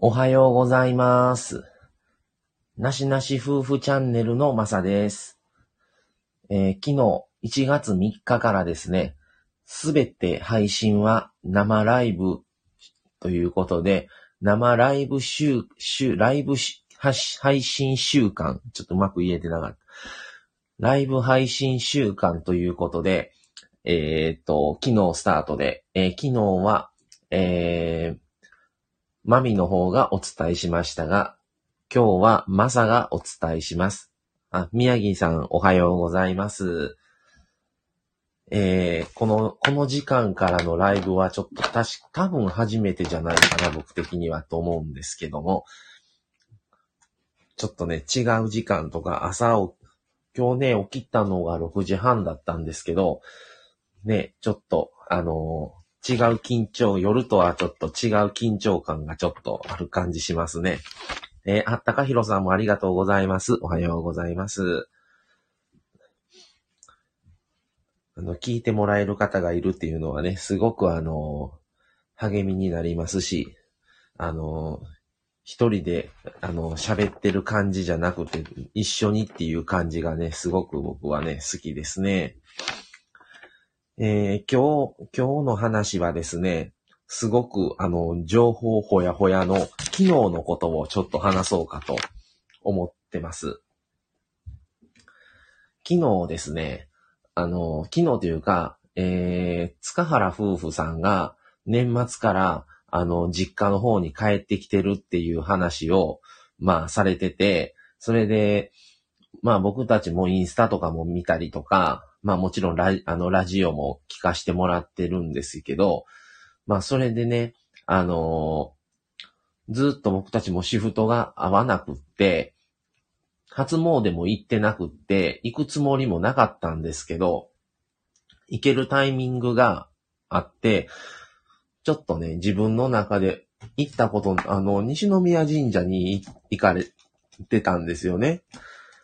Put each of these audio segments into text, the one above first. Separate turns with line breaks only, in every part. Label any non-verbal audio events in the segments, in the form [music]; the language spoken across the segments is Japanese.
おはようございます。なしなし夫婦チャンネルのまさです。えー昨日1月3日からですね、すべて配信は生ライブということで、生ライブ週、週、ライブし発配信週間、ちょっとうまく言えてなかった。ライブ配信週間ということで、えーっと、昨日スタートで、えー昨日は、えー、マミの方がお伝えしましたが、今日はマサがお伝えします。あ、宮城さんおはようございます。えー、この、この時間からのライブはちょっと確か、多分初めてじゃないかな、僕的にはと思うんですけども、ちょっとね、違う時間とか朝を、今日ね、起きたのが6時半だったんですけど、ね、ちょっと、あのー違う緊張、夜とはちょっと違う緊張感がちょっとある感じしますね。えーあったかひろさんもありがとうございます。おはようございます。あの、聞いてもらえる方がいるっていうのはね、すごくあの、励みになりますし、あの、一人で、あの、喋ってる感じじゃなくて、一緒にっていう感じがね、すごく僕はね、好きですね。えー今日、今日の話はですね、すごく、あの、情報ほやほやの昨日のことをちょっと話そうかと思ってます。昨日ですね、あの、昨日というか、えー、塚原夫婦さんが年末から、あの、実家の方に帰ってきてるっていう話を、まあ、されてて、それで、まあ僕たちもインスタとかも見たりとか、まあもちろんラあのラジオも聞かしてもらってるんですけど、まあそれでね、あのーずっと僕たちもシフトが合わなくって、初詣も行ってなくって、行くつもりもなかったんですけど、行けるタイミングがあって、ちょっとね、自分の中で行ったこと、あの、西宮神社に行かれてたんですよね。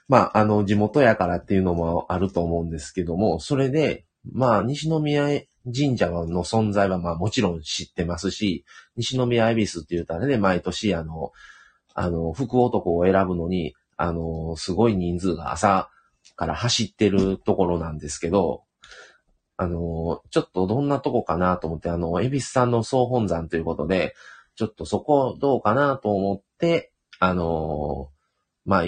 まあ、あの、地元やからっていうのもあると思うんですけども、それで、まあ、西宮神社の存在はまあもちろん知ってますし、西宮恵比寿って言ったらね、毎年あの、あの、福男を選ぶのに、あの、すごい人数が朝から走ってるところなんですけど、あの、ちょっとどんなとこかなと思って、あの、恵比寿さんの総本山ということで、ちょっとそこどうかなと思って、あの、まあ、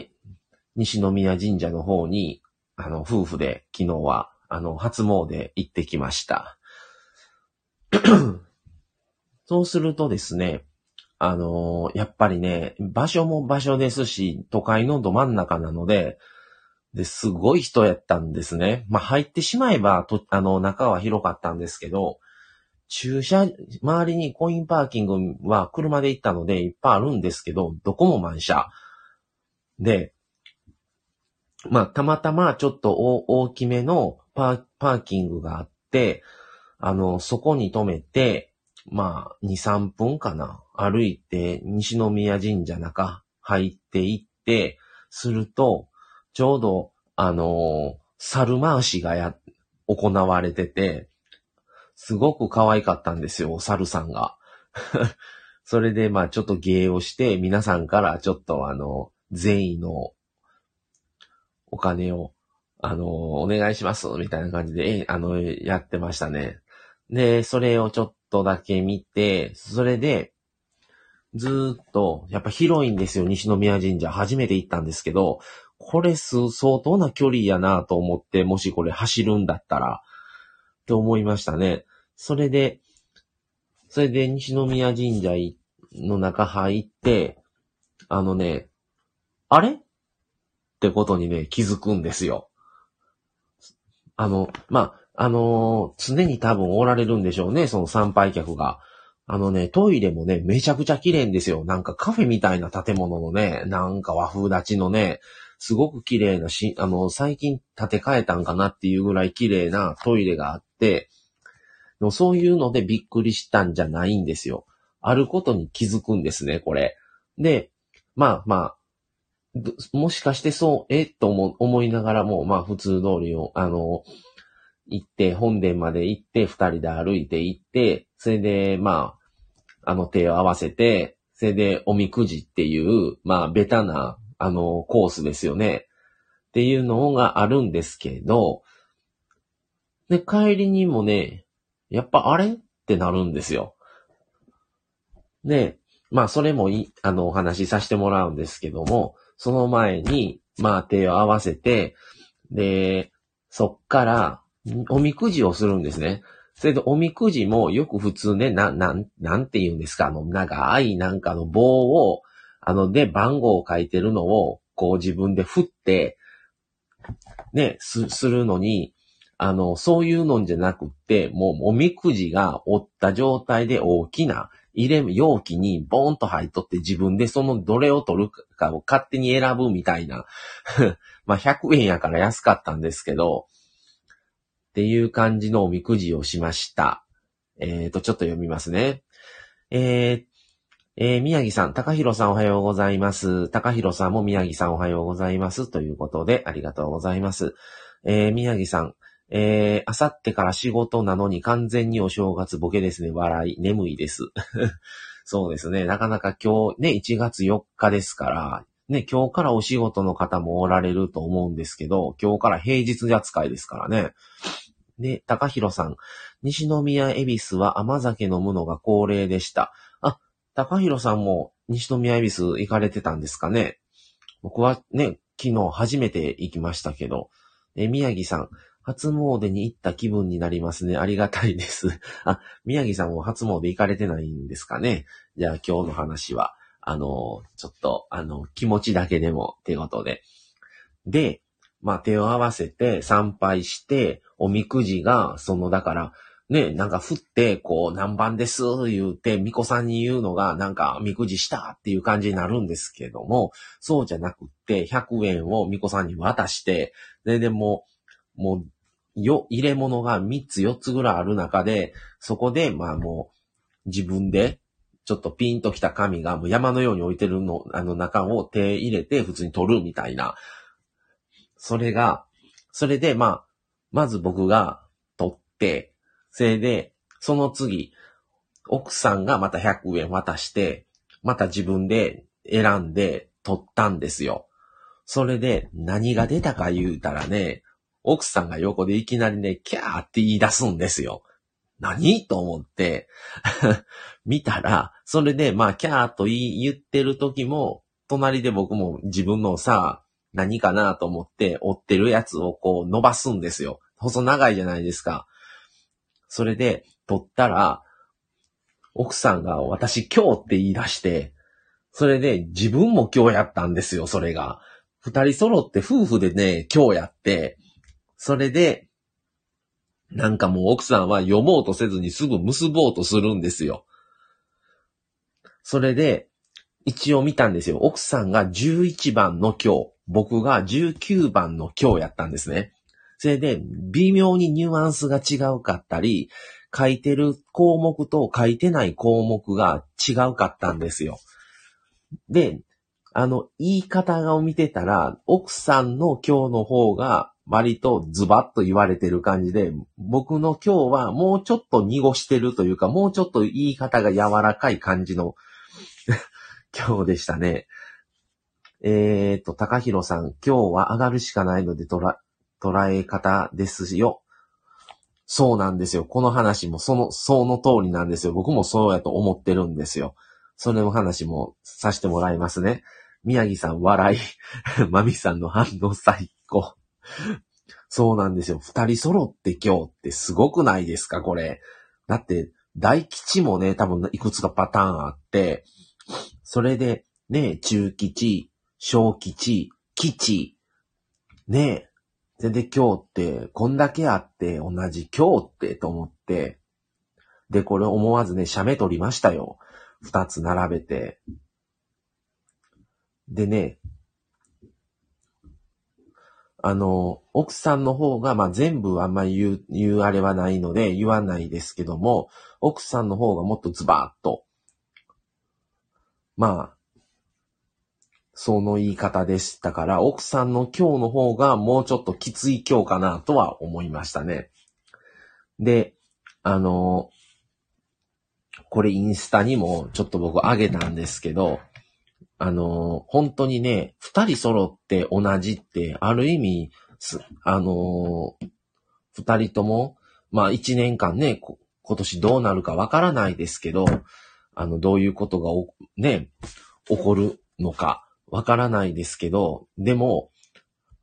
西宮神社の方に、あの、夫婦で昨日は、あの、初詣行ってきました。[clears throat] そうするとですね、あのやっぱりね、場所も場所ですし、都会のど真ん中なので、で、すごい人やったんですね。まあ、入ってしまえば、と、あの、中は広かったんですけど、駐車、周りにコインパーキングは車で行ったのでいっぱいあるんですけど、どこも満車。で、まあ、たまたまちょっと大きめのパーパーキングがあって、あの、そこに止めて、まあ、2、3分かな。歩いて、西宮神社中入っていって、すると、ちょうど、あの猿回しがや、行われてて、すごく可愛かったんですよ、お猿さんが。[laughs] それで、まあ、ちょっと芸をして、皆さんからちょっとあの、善意のお金を、あの、お願いします、みたいな感じで、えあの、やってましたね。で、それをちょっとだけ見て、それで、ずっと、やっぱ広いんですよ、西宮神社。初めて行ったんですけど、これ、相当な距離やなと思って、もしこれ走るんだったら、って思いましたね。それで、それで西宮神社の中入って、あのね、あれ？ってことにね、気づくんですよ。あの、まあ、あのー常に多分おられるんでしょうね、その参拝客が。あのね、トイレもね、めちゃくちゃ綺麗んですよ。なんかカフェみたいな建物のね、なんか和風立ちのね、すごく綺麗なし、あの、最近建て替えたんかなっていうぐらい綺麗なトイレがあって、でもそういうのでびっくりしたんじゃないんですよ。あることに気づくんですね、これ。で、まあまあ、もしかしてそう、え？と思思いながらも、まあ普通通りを、あの、行って、本殿まで行って、二人で歩いて行って、それで、まあ、あの手を合わせて、それで、おみくじっていう、まあ、ベタな、あの、コースですよね。っていうのがあるんですけど、で、帰りにもね、やっぱあれ？ってなるんですよ。で、まあ、それもい、あの、お話しさせてもらうんですけども、その前に、まあ、手を合わせて、で、そっから、おみくじをするんですね。それで、おみくじもよく普通ね、な、なん、なんて言うんですか、あの、長いなんかの棒を、あの、で、番号を書いてるのを、こう自分で振って、ね、す、するのに、あの、そういうのんじゃなくって、もう、おみくじが折った状態で大きな入れ、容器にボーンと入っとって自分でそのどれを取るかを勝手に選ぶみたいな。[laughs] まあ、100円やから安かったんですけど、っていう感じのおみくじをしました。えーと、ちょっと読みますね。えー、えー宮城さん、高弘さんおはようございます。高弘さんも宮城さんおはようございます。ということで、ありがとうございます。えー宮城さん、えー、あさってから仕事なのに完全にお正月ボケですね。笑い、眠いです。[laughs] そうですね。なかなか今日ね、1月4日ですから、ね、今日からお仕事の方もおられると思うんですけど、今日から平日扱いですからね。で、高弘さん、西宮恵比寿は甘酒飲むのが恒例でした。あ、高弘さんも西宮恵比寿行かれてたんですかね。僕はね、昨日初めて行きましたけど、え、宮城さん、初詣に行った気分になりますね。ありがたいです。あ、宮城さんも初詣行かれてないんですかね。じゃあ今日の話は、あの、ちょっと、あの、気持ちだけでもってことで。で、まあ手を合わせて参拝して、おみくじが、その、だから、ね、なんか振って、こう、何番です、言うて、巫女さんに言うのが、なんか、みくじしたっていう感じになるんですけども、そうじゃなくって、100円を巫女さんに渡して、で、でも、もう、よ、入れ物が3つ4つぐらいある中で、そこで、まあもう、自分で、ちょっとピンときた紙がもう山のように置いてるの、あの中を手入れて普通に取るみたいな。それが、それで、まあ、まず僕が取って、それで、その次、奥さんがまた100円渡して、また自分で選んで取ったんですよ。それで何が出たか言うたらね、奥さんが横でいきなりね、キャーって言い出すんですよ。何？と思って、[laughs] 見たら、それで、まあ、キャーと言ってる時も、隣で僕も自分のさ、何かなと思って、追ってるやつをこう伸ばすんですよ。細長いじゃないですか。それで、取ったら、奥さんが私今日って言い出して、それで自分も今日やったんですよ、それが。二人揃って夫婦でね、今日やって、それで、なんかもう奥さんは読もうとせずにすぐ結ぼうとするんですよ。それで、一応見たんですよ。奥さんが11番の今日、僕が19番の今日やったんですね。それで、微妙にニュアンスが違うかったり、書いてる項目と書いてない項目が違うかったんですよ。で、あの、言い方を見てたら、奥さんの今日の方が割とズバッと言われてる感じで、僕の今日はもうちょっと濁してるというか、もうちょっと言い方が柔らかい感じの [laughs] 今日でしたね。えーと、高弘さん、今日は上がるしかないので捉捉え方ですよ。そうなんですよ。この話もその、その通りなんですよ。僕もそうやと思ってるんですよ。それの話もさせてもらいますね。宮城さん笑い。[laughs] マミさんの反応最高。[laughs] そうなんですよ。二人揃って今日ってすごくないですか？これ。だって、大吉もね、多分いくつかパターンあって、それで、ね、中吉、小吉、吉、ね、それで今日って、こんだけあって、同じ今日ってと思って、で、これ思わずね、写メ撮りましたよ。二つ並べて。でね、あの、奥さんの方が、まあ、全部あんまり言う、言うあれはないので言わないですけども、奥さんの方がもっとズバーッと、まあ、その言い方でしたから、奥さんの今日の方がもうちょっときつい今日かなとは思いましたね。で、あの、これインスタにもちょっと僕上げたんですけど、あの、本当にね、二人揃って同じって、ある意味、あの、二人とも、まあ一年間ね、今年どうなるかわからないですけど、あの、どういうことがね、起こるのかわからないですけど、でも、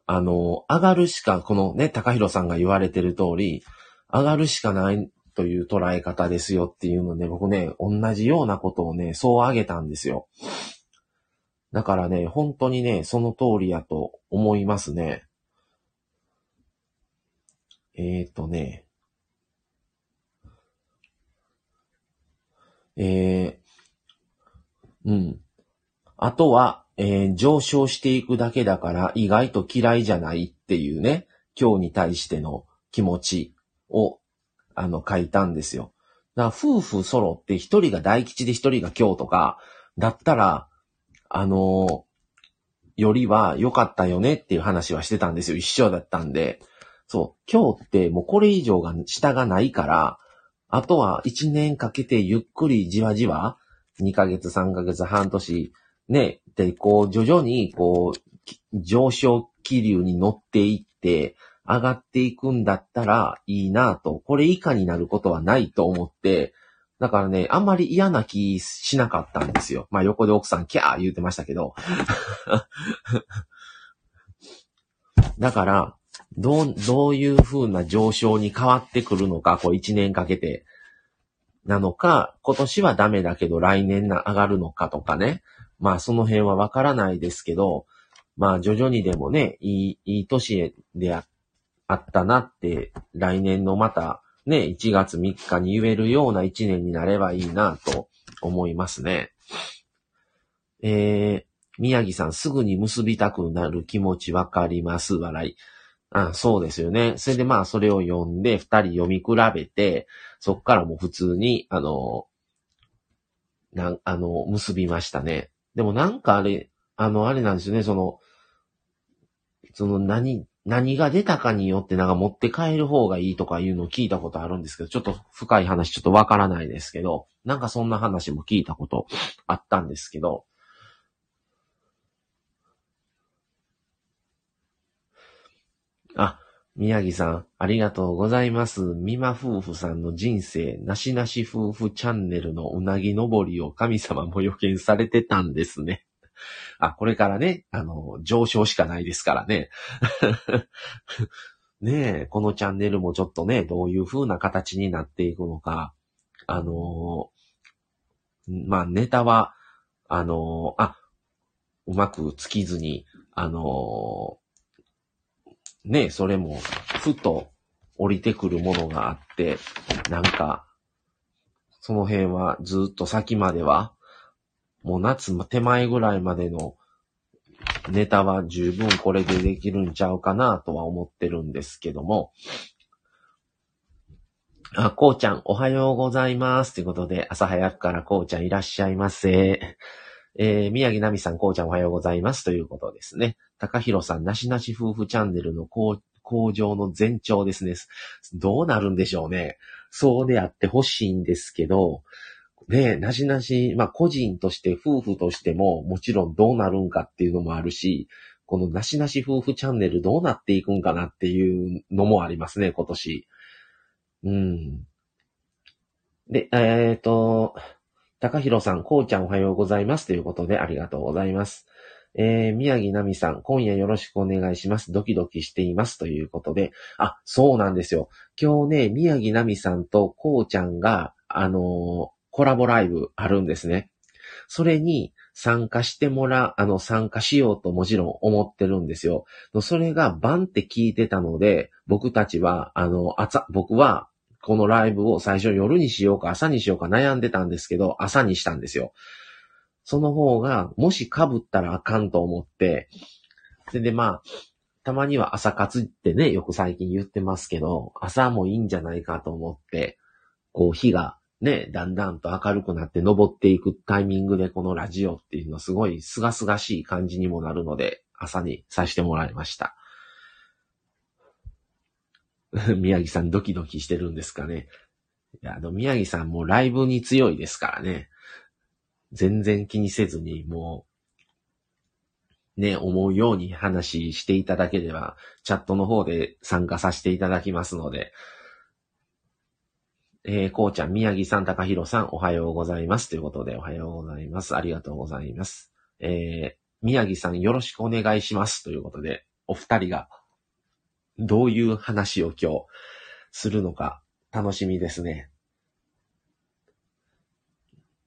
あの、上がるしか、このね、高弘さんが言われてる通り、上がるしかないという捉え方ですよっていうので、僕ね、同じようなことをね、そうあげたんですよ。だからね、本当にね、その通りやと思いますね。えっ、ー、とね、えー、うん。あとは、えー、上昇していくだけだから意外と嫌いじゃないっていうね、今日に対しての気持ちを、あの、書いたんですよ。だから夫婦揃って一人が大吉で一人が今日とか、だったら、あのよりは良かったよねっていう話はしてたんですよ。一緒だったんで。そう。今日ってもうこれ以上が下がないから、あとは一年かけてゆっくりじわじわ、2ヶ月、3ヶ月、半年、ね、で、こう、徐々に、こう、上昇気流に乗っていって、上がっていくんだったらいいなと、これ以下になることはないと思って、だからね、あんまり嫌な気しなかったんですよ。まあ横で奥さんキャー言うてましたけど。[laughs] だから、どう、どういう風な上昇に変わってくるのか、こう一年かけて、なのか、今年はダメだけど来年な上がるのかとかね。まあその辺はわからないですけど、まあ徐々にでもね、いい、いい年であったなって、来年のまたね、1月3日に言えるような1年になればいいなと思いますね。えー、宮城さん、すぐに結びたくなる気持ちわかります。笑い。あそうですよね。それでまあ、それを読んで、二人読み比べて、そっからもう普通に、あの、なん、あの、結びましたね。でもなんかあれ、あの、あれなんですよね、その、その何、何が出たかによってなんか持って帰る方がいいとかいうのを聞いたことあるんですけど、ちょっと深い話ちょっとわからないですけど、なんかそんな話も聞いたことあったんですけど、あ、宮城さん、ありがとうございます。美馬夫婦さんの人生、なしなし夫婦チャンネルのうなぎ登りを神様も予見されてたんですね。あ、これからね、あの、上昇しかないですからね。[laughs] ねえ、このチャンネルもちょっとね、どういう風な形になっていくのか。あのまあ、ネタは、あのあ、うまく尽きずに、あのねえ、それも、ふと降りてくるものがあって、なんか、その辺はずっと先までは、もう夏手前ぐらいまでのネタは十分これでできるんちゃうかなとは思ってるんですけども、あ、こうちゃん、おはようございます。ということで、朝早くからこうちゃんいらっしゃいませ。えー、宮城奈美さん、こうちゃんおはようございます。ということですね。高弘さん、なしなし夫婦チャンネルの向上の前兆ですね。どうなるんでしょうね。そうであってほしいんですけど、ねえなしなし、まあ個人として夫婦としてももちろんどうなるんかっていうのもあるし、このなしなし夫婦チャンネルどうなっていくんかなっていうのもありますね、今年。うん。で、えっ、ー、と、高弘さん、こうちゃんおはようございます。ということで、ありがとうございます。えー、宮城奈美さん、今夜よろしくお願いします。ドキドキしています。ということで、あ、そうなんですよ。今日ね、宮城奈美さんとこうちゃんが、あのー、コラボライブあるんですね。それに参加してもら、あの、参加しようともちろん思ってるんですよ。それがバンって聞いてたので、僕たちは、あの、朝、僕はこのライブを最初夜にしようか朝にしようか悩んでたんですけど、朝にしたんですよ。その方が、もし被ったらあかんと思って、で、で、まあ、たまには朝活ってね、よく最近言ってますけど、朝もいいんじゃないかと思って、こう、日がね、だんだんと明るくなって登っていくタイミングでこのラジオっていうのすごい清々しい感じにもなるので、朝にさせてもらいました。[laughs] 宮城さんドキドキしてるんですかね？いや、あの、宮城さんもライブに強いですからね。全然気にせずに、もう、ね、思うように話していただければ、チャットの方で参加させていただきますので、えー、こうちゃん、宮城さん、高弘さん、おはようございます。ということで、おはようございます。ありがとうございます。えー、宮城さん、よろしくお願いします。ということで、お二人が、どういう話を今日、するのか、楽しみですね。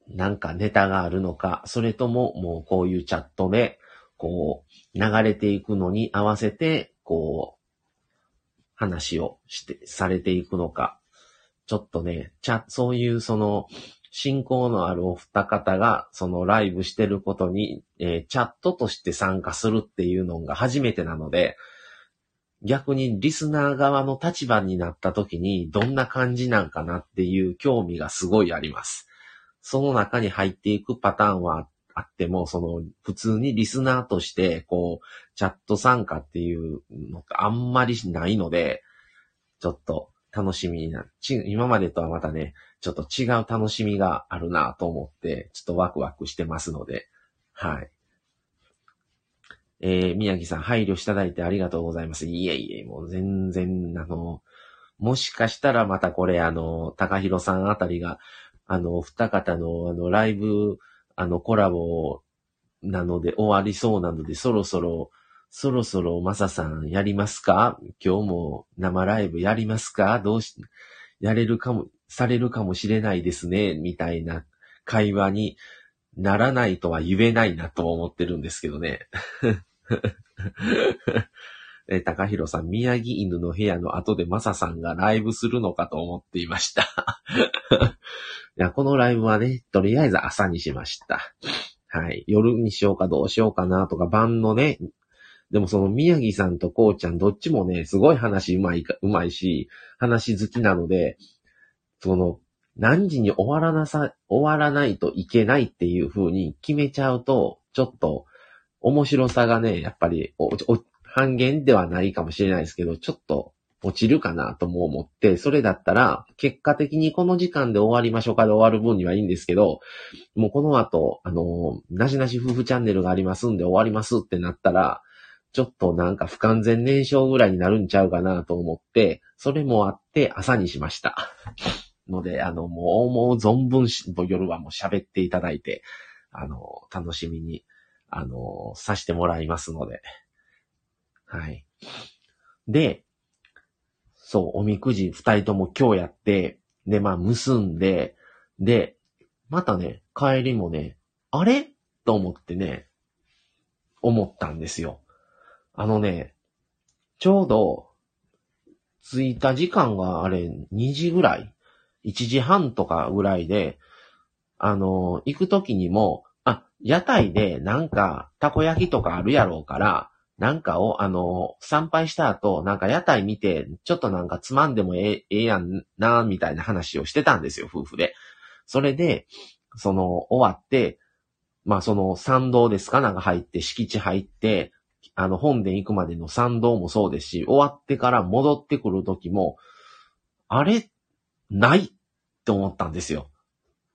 なんかネタがあるのか、それとももうこういうチャットで、こう、流れていくのに合わせて、こう、話をして、されていくのか。ちょっとね、チャ、そういうその、信仰のあるお二方が、そのライブしてることに、えー、チャットとして参加するっていうのが初めてなので、逆にリスナー側の立場になった時にどんな感じなんかなっていう興味がすごいあります。その中に入っていくパターンはあっても、その普通にリスナーとしてこう、チャット参加っていうのってあんまりないので、ちょっと楽しみになる。今までとはまたね、ちょっと違う楽しみがあるなと思って、ちょっとワクワクしてますので、はい。えー、宮城さん配慮していただいてありがとうございます。いえいえ、もう全然、あの、もしかしたらまたこれあの、高弘さんあたりが、あの、二方のあの、ライブ、あの、コラボなので終わりそうなので、そろそろ、そろそろマサさんやりますか？今日も生ライブやりますか？どうし、やれるかも、されるかもしれないですね、みたいな会話にならないとは言えないなと思ってるんですけどね。[laughs] え高弘さん、宮城犬の部屋の後でマサさんがライブするのかと思っていました。[laughs] いや、このライブはね、とりあえず朝にしました。はい。夜にしようかどうしようかなとか、晩のね、でもその宮城さんとこうちゃんどっちもね、すごい話うまいか、うまいし、話好きなので、その、何時に終わらなさ、終わらないといけないっていう風に決めちゃうと、ちょっと面白さがね、やっぱりおお半減ではないかもしれないですけど、ちょっと落ちるかなとも思って、それだったら、結果的にこの時間で終わりましょうかで終わる分にはいいんですけど、もうこの後、あの、なしなし夫婦チャンネルがありますんで終わりますってなったら、ちょっとなんか不完全燃焼ぐらいになるんちゃうかなと思って、それもあって朝にしました。[laughs] ので、あの、もう、もう存分夜はもう喋っていただいて、あの、楽しみに、あの、さしてもらいますので。はい。で、そう、おみくじ二人とも今日やって、で、まあ、結んで、で、またね、帰りもね、あれ？と思ってね、思ったんですよ。あのね、ちょうど、着いた時間があれ、2時ぐらい ?1 時半とかぐらいで、あの、行く時にも、あ、屋台でなんか、たこ焼きとかあるやろうから、なんかを、あの、参拝した後、なんか屋台見て、ちょっとなんかつまんでもええ、ええやんな、みたいな話をしてたんですよ、夫婦で。それで、その、終わって、まあその参道ですかなんか入って、敷地入って、あの、本殿行くまでの参道もそうですし、終わってから戻ってくる時も、あれ？ないって思ったんですよ。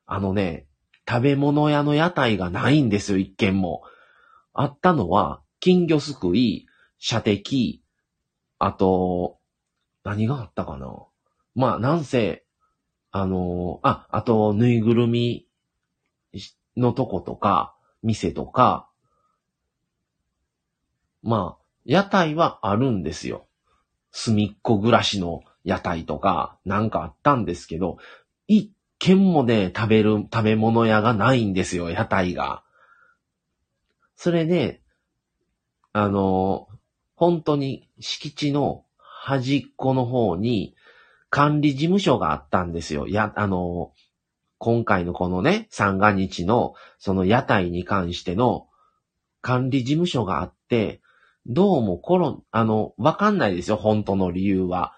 あのね、食べ物屋の屋台がないんですよ、一軒も。あったのは、金魚すくい、射的、あと、何があったかな？まあ、なんせ、あのあ、あと、ぬいぐるみのとことか、店とか、まあ、屋台はあるんですよ。隅っこ暮らしの屋台とか、なんかあったんですけど、一軒もね、食べる、食べ物屋がないんですよ、屋台が。それで、あの、本当に敷地の端っこの方に管理事務所があったんですよ。や、あの、今回のこのね、三が日のその屋台に関しての管理事務所があって、どうもコロ、あの、わかんないですよ、本当の理由は。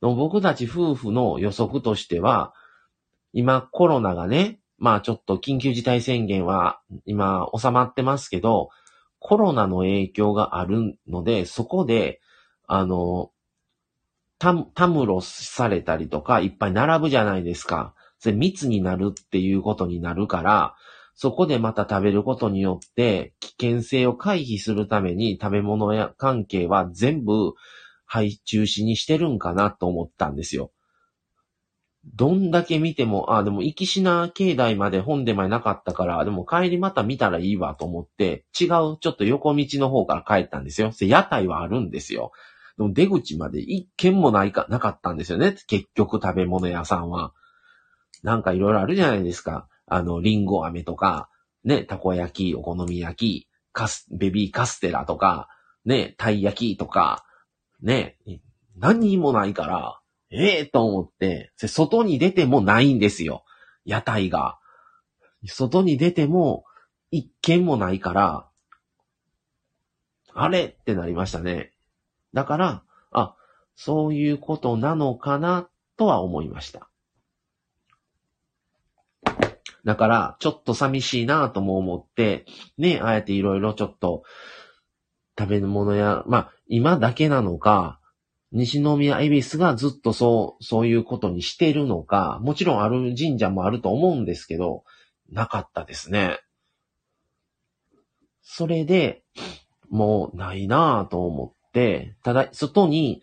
僕たち夫婦の予測としては、今コロナがね、まあちょっと緊急事態宣言は今収まってますけど、コロナの影響があるので、そこで、あの、た、たむろされたりとか、いっぱい並ぶじゃないですか。それ密になるっていうことになるから、そこでまた食べることによって、危険性を回避するために食べ物や関係は全部、配中止にしてるんかなと思ったんですよ。どんだけ見ても、あ、でも、行きしな境内まで本出前なかったから、でも帰りまた見たらいいわと思って、違う、ちょっと横道の方から帰ったんですよ。屋台はあるんですよ。でも出口まで一軒もないか、なかったんですよね。結局食べ物屋さんは。なんかいろいろあるじゃないですか。あの、リンゴ飴とか、ね、たこ焼き、お好み焼き、カス、ベビーカステラとか、ね、たい焼きとか、ね、何もないから、ええー、と思って、外に出てもないんですよ。屋台が。外に出ても、一軒もないから、あれってなりましたね。だから、あ、そういうことなのかな、とは思いました。だから、ちょっと寂しいなとも思って、ね、あえていろいろちょっと、食べ物や、まあ、今だけなのか、西宮恵比寿がずっとそう、そういうことにしてるのか、もちろんある神社もあると思うんですけど、なかったですね。それで、もうないなぁと思って、ただ、外に、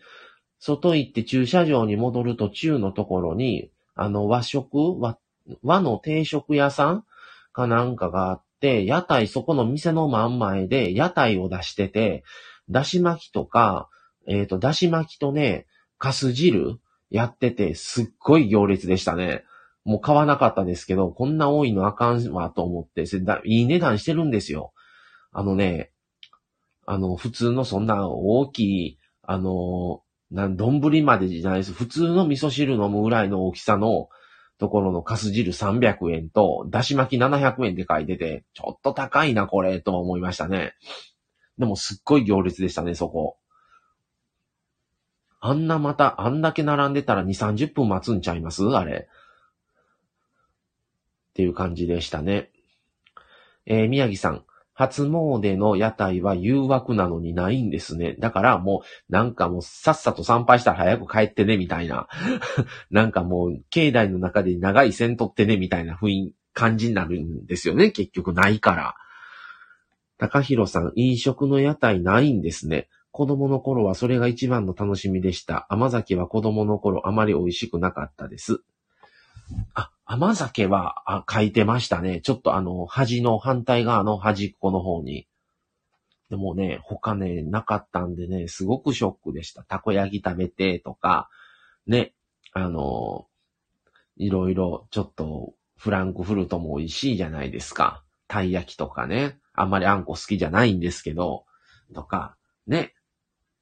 外行って駐車場に戻る途中のところに、あの和食和、和の定食屋さんかなんかがあって、屋台、そこの店の真ん前で屋台を出してて、だし巻きとか、えっ、ー、と、だし巻きとね、かす汁やってて、すっごい行列でしたね。もう買わなかったですけど、こんな多いのあかんわと思って、いい値段してるんですよ。あのね、あの、普通のそんな大きい、あの、なん、丼までじゃないです。普通の味噌汁飲むぐらいの大きさのところのかす汁300円と、だし巻き700円で書いてて、ちょっと高いな、これ、と思いましたね。でもすっごい行列でしたね、そこ。あんなまた、あんだけ並んでたら2、30分待つんちゃいます？あれ。っていう感じでしたね。えー、宮城さん。初詣の屋台は誘惑なのにないんですね。だからもう、なんかもうさっさと参拝したら早く帰ってね、みたいな。[laughs] なんかもう、境内の中で長い線取ってね、みたいな雰囲気感じになるんですよね。結局ないから。高弘さん、飲食の屋台ないんですね。子供の頃はそれが一番の楽しみでした。甘酒は子供の頃あまり美味しくなかったです。あ、甘酒は、あ、書いてましたね。ちょっとあの、端の反対側の端っこの方に。でもね、他ね、なかったんでね、すごくショックでした。たこ焼き食べてとか、ね、あの、いろいろちょっとフランクフルトも美味しいじゃないですか。たい焼きとかね。あんまりあんこ好きじゃないんですけど、とか、ね。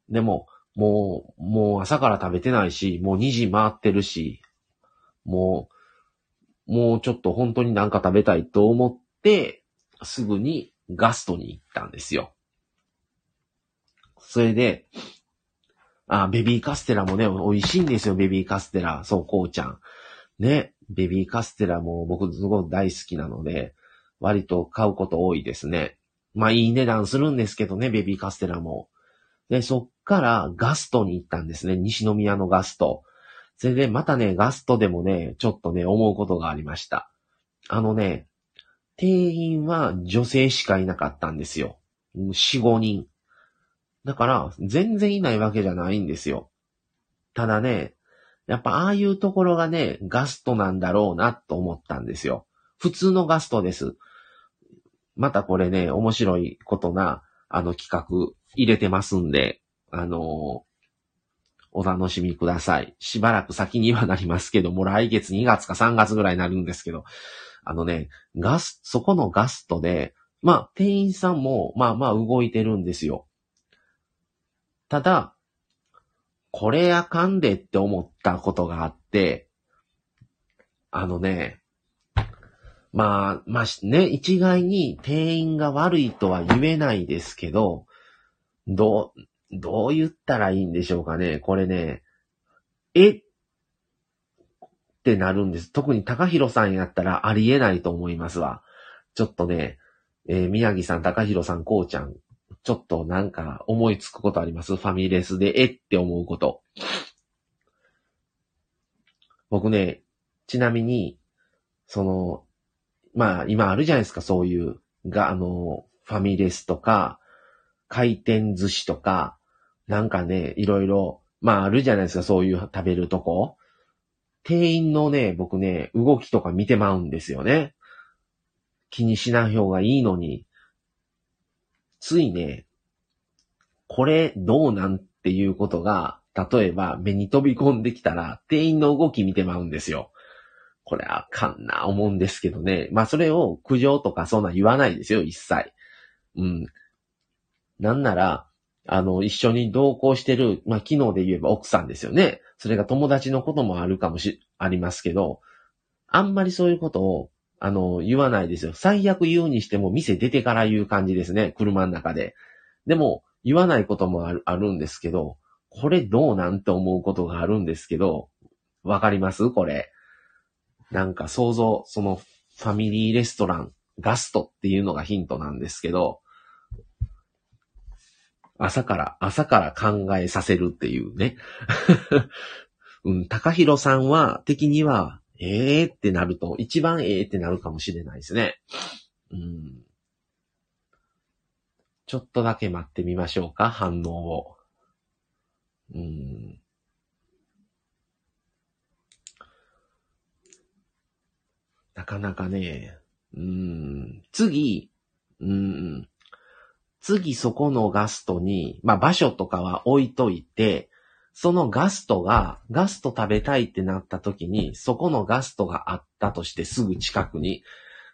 でも、もう、もう朝から食べてないし、もう2時回ってるし、もう、もうちょっと本当になんか食べたいと思って、すぐにガストに行ったんですよ。それで、あ、ベビーカステラもね、美味しいんですよ、ベビーカステラ。そう、こうちゃん。ね、ベビーカステラも僕すごく大好きなので、割と買うこと多いですね。まあいい値段するんですけどね、ベビーカステラも。で、そっからガストに行ったんですね。西宮のガスト。それでまたね、ガストでもね、ちょっとね、思うことがありました。あのね、店員は女性しかいなかったんですよ。4、5人。だから、全然いないわけじゃないんですよ。ただね、やっぱああいうところがね、ガストなんだろうなと思ったんですよ。普通のガストです。またこれね、面白いことな、あの企画入れてますんで、あのお楽しみください。しばらく先にはなりますけども、来月2月か3月ぐらいになるんですけど、あのね、ガス、そこのガストで、まあ、店員さんも、まあまあ動いてるんですよ。ただ、これあかんでって思ったことがあって、あのね、まあ、まあね、一概に店員が悪いとは言えないですけど、どう、どう言ったらいいんでしょうかね。これね、え？ってなるんです。特に高弘さんやったらありえないと思いますわ。ちょっとね、えー、宮城さん、高弘さん、こうちゃん、ちょっとなんか思いつくことあります？ファミレスでえって思うこと。僕ね、ちなみに、その、まあ、今あるじゃないですか、そういう、が、あの、ファミレスとか、回転寿司とか、なんかね、いろいろ、まああるじゃないですか、そういう食べるとこ。店員のね、僕ね、動きとか見てまうんですよね。気にしない方がいいのに、ついね、これどうなんっていうことが、例えば目に飛び込んできたら、店員の動き見てまうんですよ。これあかんな、思うんですけどね。まあそれを苦情とかそんな言わないですよ、一切。うん。なんなら、あの、一緒に同行してる、まあ昨日で言えば奥さんですよね。それが友達のこともあるかもし、ありますけど、あんまりそういうことを、あの、言わないですよ。最悪言うにしても店出てから言う感じですね。車の中で。でも、言わないこともあるあるんですけど、これどうなんて思うことがあるんですけど、わかります？これ。なんか想像、そのファミリーレストラン、ガストっていうのがヒントなんですけど、朝から、朝から考えさせるっていうね。[laughs] うん、高弘さんは、的には、ええー、ってなると、一番ええ、ってなるかもしれないですね。うん。ちょっとだけ待ってみましょうか、反応を。うん。なかなかね、うん。次、うん。次そこのガストに、まあ場所とかは置いといて、そのガストが、ガスト食べたいってなった時に、そこのガストがあったとしてすぐ近くに、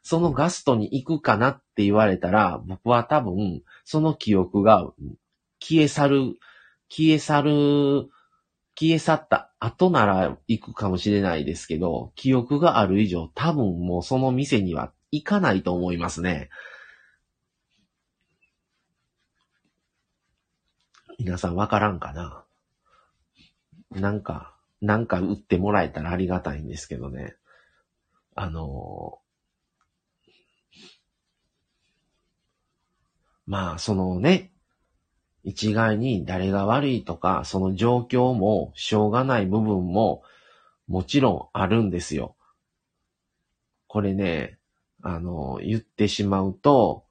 そのガストに行くかなって言われたら、僕は多分、その記憶が消え去る、消え去る、消え去った後なら行くかもしれないですけど、記憶がある以上、多分もうその店には行かないと思いますね。皆さんわからんかななんか、なんか売ってもらえたらありがたいんですけどね。あのー、まあ、そのね、一概に誰が悪いとか、その状況もしょうがない部分ももちろんあるんですよ。これね、あの、言ってしまうと、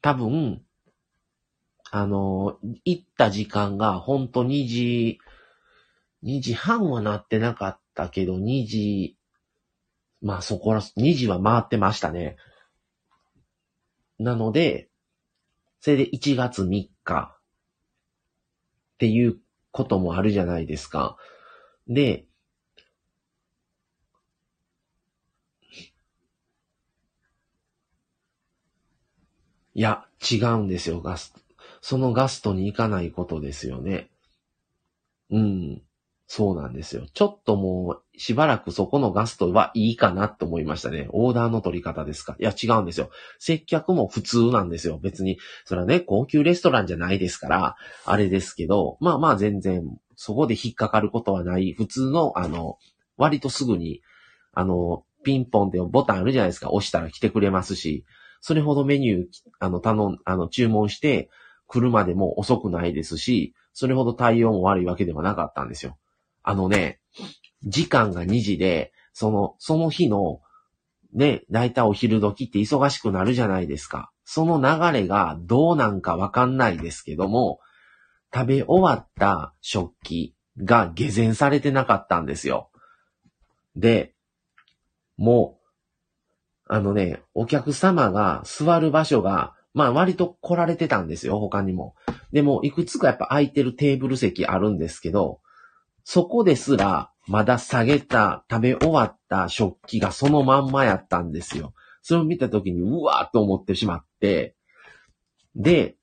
多分、あの、行った時間がほんと2時、2時半はなってなかったけど、2時、まあそこら、2時は回ってましたね。なので、それで1月3日っていうこともあるじゃないですか。で、いや、違うんですよ、ガス。そのガストに行かないことですよね。うん。そうなんですよ。ちょっともう、しばらくそこのガストはいいかなって思いましたね。オーダーの取り方ですか。いや、違うんですよ。接客も普通なんですよ。別に、それはね、高級レストランじゃないですから、あれですけど、まあまあ全然、そこで引っかかることはない、普通の、あの、割とすぐに、あの、ピンポンってボタンあるじゃないですか。押したら来てくれますし、それほどメニュー、あの、頼ん、あの、注文して、来るまでも遅くないですし、それほど対応も悪いわけではなかったんですよ。あのね、時間が2時で、その、その日の、ね、だいたいお昼時って忙しくなるじゃないですか。その流れがどうなんかわかんないですけども、食べ終わった食器が下膳されてなかったんですよ。で、もう、あのね、お客様が座る場所がまあ割と来られてたんですよ、他にも。でも、いくつかやっぱ空いてるテーブル席あるんですけど、そこですら、まだ下げた、食べ終わった食器がそのまんまやったんですよ。それを見たときに、うわーと思ってしまって、で、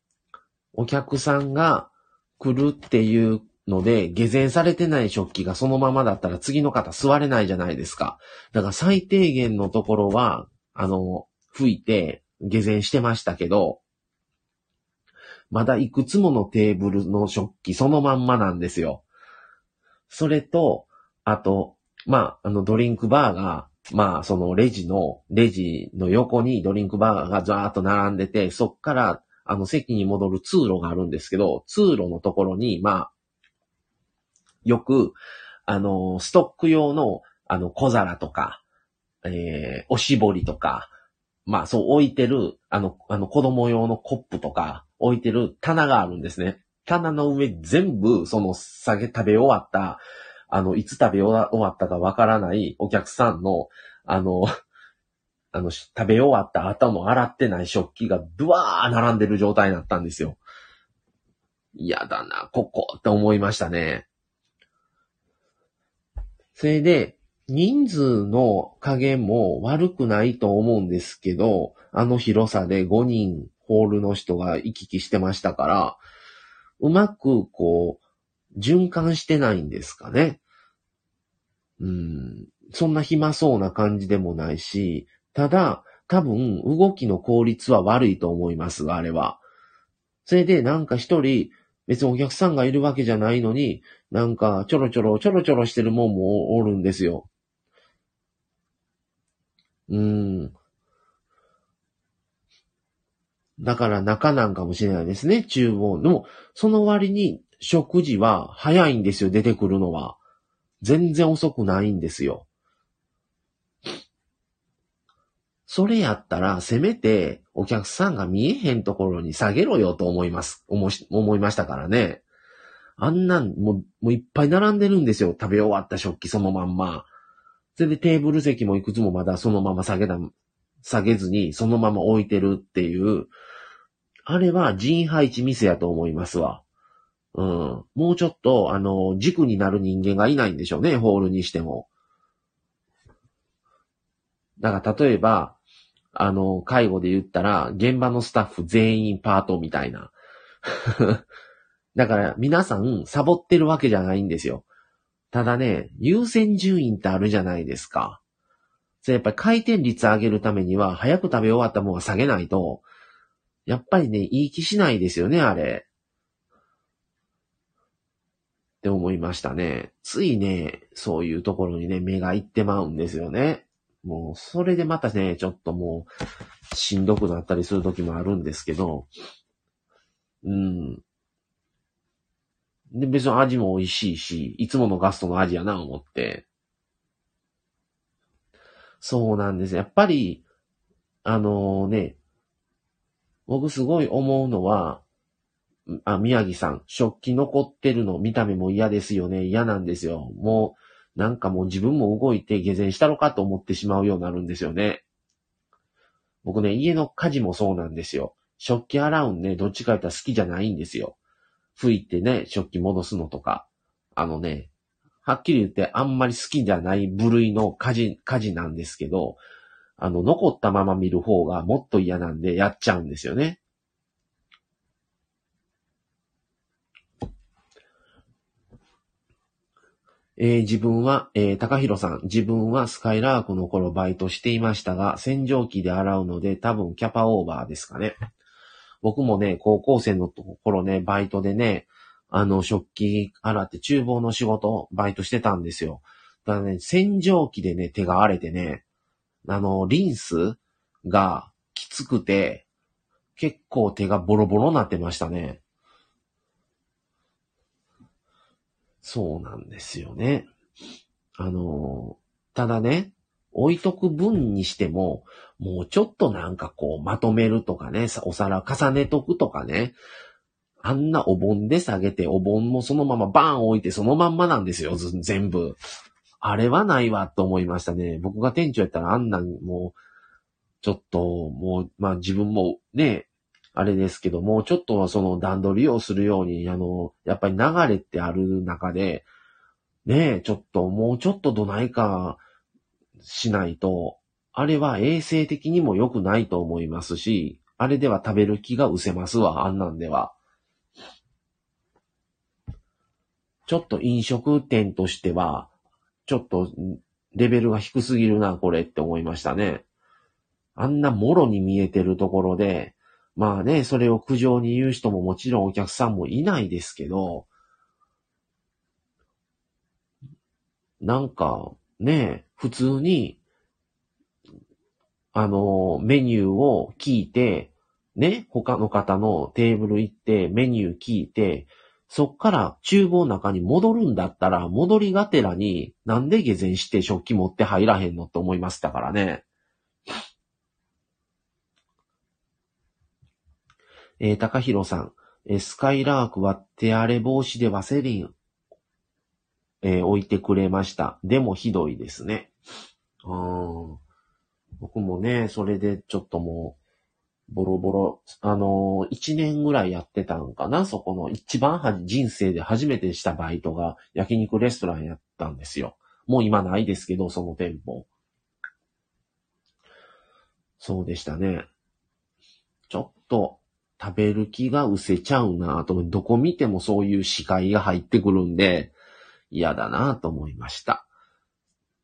お客さんが来るっていうので、下膳されてない食器がそのままだったら次の方座れないじゃないですか。だから最低限のところは、あの、吹いて、下膳してましたけど、まだいくつものテーブルの食器そのまんまなんですよ。それと、あと、まあ、あの、ドリンクバーが、まあ、そのレジの、レジの横にドリンクバーがザーッと並んでて、そっから、あの、席に戻る通路があるんですけど、通路のところに、まあ、よく、あの、ストック用の、あの、小皿とか、えー、おしぼりとか、まあそう置いてる、あの、あの子供用のコップとか置いてる棚があるんですね。棚の上全部その下げ食べ終わった、あの、いつ食べ終わったかわからないお客さんの、あの、[laughs] あの、食べ終わった後も洗ってない食器がドワー並んでる状態になったんですよ。嫌だな、ここって思いましたね。それで、人数の加減も悪くないと思うんですけど、あの広さで5人ホールの人が行き来してましたから、うまくこう、循環してないんですかね。うん、そんな暇そうな感じでもないし、ただ、多分動きの効率は悪いと思いますが、あれは。それでなんか一人、別にお客さんがいるわけじゃないのに、なんかちょろちょろちょろちょろしてるもんもおるんですよ。うん。だから中なんかもしれないですね、厨房。でも、その割に食事は早いんですよ、出てくるのは。全然遅くないんですよ。それやったら、せめてお客さんが見えへんところに下げろよと思います。思思いましたからね。あんなん、もう、もういっぱい並んでるんですよ。食べ終わった食器そのまんま。それでテーブル席もいくつもまだそのまま下げた、下げずにそのまま置いてるっていう、あれは人配置ミスやと思いますわ。うん。もうちょっと、あの、軸になる人間がいないんでしょうね、ホールにしても。だから例えば、あの、介護で言ったら、現場のスタッフ全員パートみたいな。[laughs] だから皆さんサボってるわけじゃないんですよ。ただね、優先順位ってあるじゃないですか。それやっぱり回転率上げるためには、早く食べ終わったものは下げないと、やっぱりね、いい気しないですよね、あれ。って思いましたね。ついね、そういうところにね、目がいってまうんですよね。もう、それでまたね、ちょっともう、しんどくなったりする時もあるんですけど、うん。で、別に味も美味しいし、いつものガストの味やな、思って。そうなんです。やっぱり、あの、ね、僕すごい思うのは、あ、宮城さん、食器残ってるの見た目も嫌ですよね。嫌なんですよ。もう、なんかもう自分も動いて下膳したのかと思ってしまうようになるんですよね。僕ね、家の家事もそうなんですよ。食器洗うんね、どっちか言ったら好きじゃないんですよ。拭いてね、食器戻すのとか。あのね、はっきり言ってあんまり好きじゃない部類の家事、家事なんですけど、あの、残ったまま見る方がもっと嫌なんでやっちゃうんですよね。えー、自分は、えー、高弘さん、自分はスカイラークの頃バイトしていましたが、洗浄機で洗うので多分キャパオーバーですかね。僕もね、高校生の頃ね、バイトでね、あの、食器洗って厨房の仕事、バイトしてたんですよ。だからね、洗浄機でね、手が荒れてね、あの、リンスがきつくて、結構手がボロボロになってましたね。そうなんですよね。あの、ただね、置いとく分にしても、もうちょっとなんかこうまとめるとかね、お皿重ねとくとかね、あんなお盆で下げて、お盆もそのままバーン置いてそのまんまなんですよ、全部。あれはないわと思いましたね。僕が店長やったらあんなんもう、ちょっと、もう、まあ自分もね、あれですけども、ちょっとはその段取りをするように、あの、やっぱり流れってある中で、ねえ、ちょっと、もうちょっとどないかしないと、あれは衛生的にも良くないと思いますし、あれでは食べる気が失せますわ、あんなんでは。ちょっと飲食店としては、ちょっとレベルが低すぎるな、これって思いましたね。あんなもろに見えてるところで、まあね、それを苦情に言う人ももちろんお客さんもいないですけど、なんか、ね、普通に、あの、メニューを聞いて、ね、他の方のテーブル行ってメニュー聞いて、そっから厨房の中に戻るんだったら、戻りがてらになんで下膳して食器持って入らへんのって思いましたからね。えー、高弘さん、え、スカイラークは手荒れ防止でワセリン、えー、置いてくれました。でもひどいですね。うん。僕もね、それでちょっともう、ボロボロ、あのー、一年ぐらいやってたんかな？そこの一番は人生で初めてしたバイトが焼肉レストランやったんですよ。もう今ないですけど、その店舗。そうでしたね。ちょっと食べる気が失せちゃうなと、どこ見てもそういう視界が入ってくるんで、嫌だなと思いました。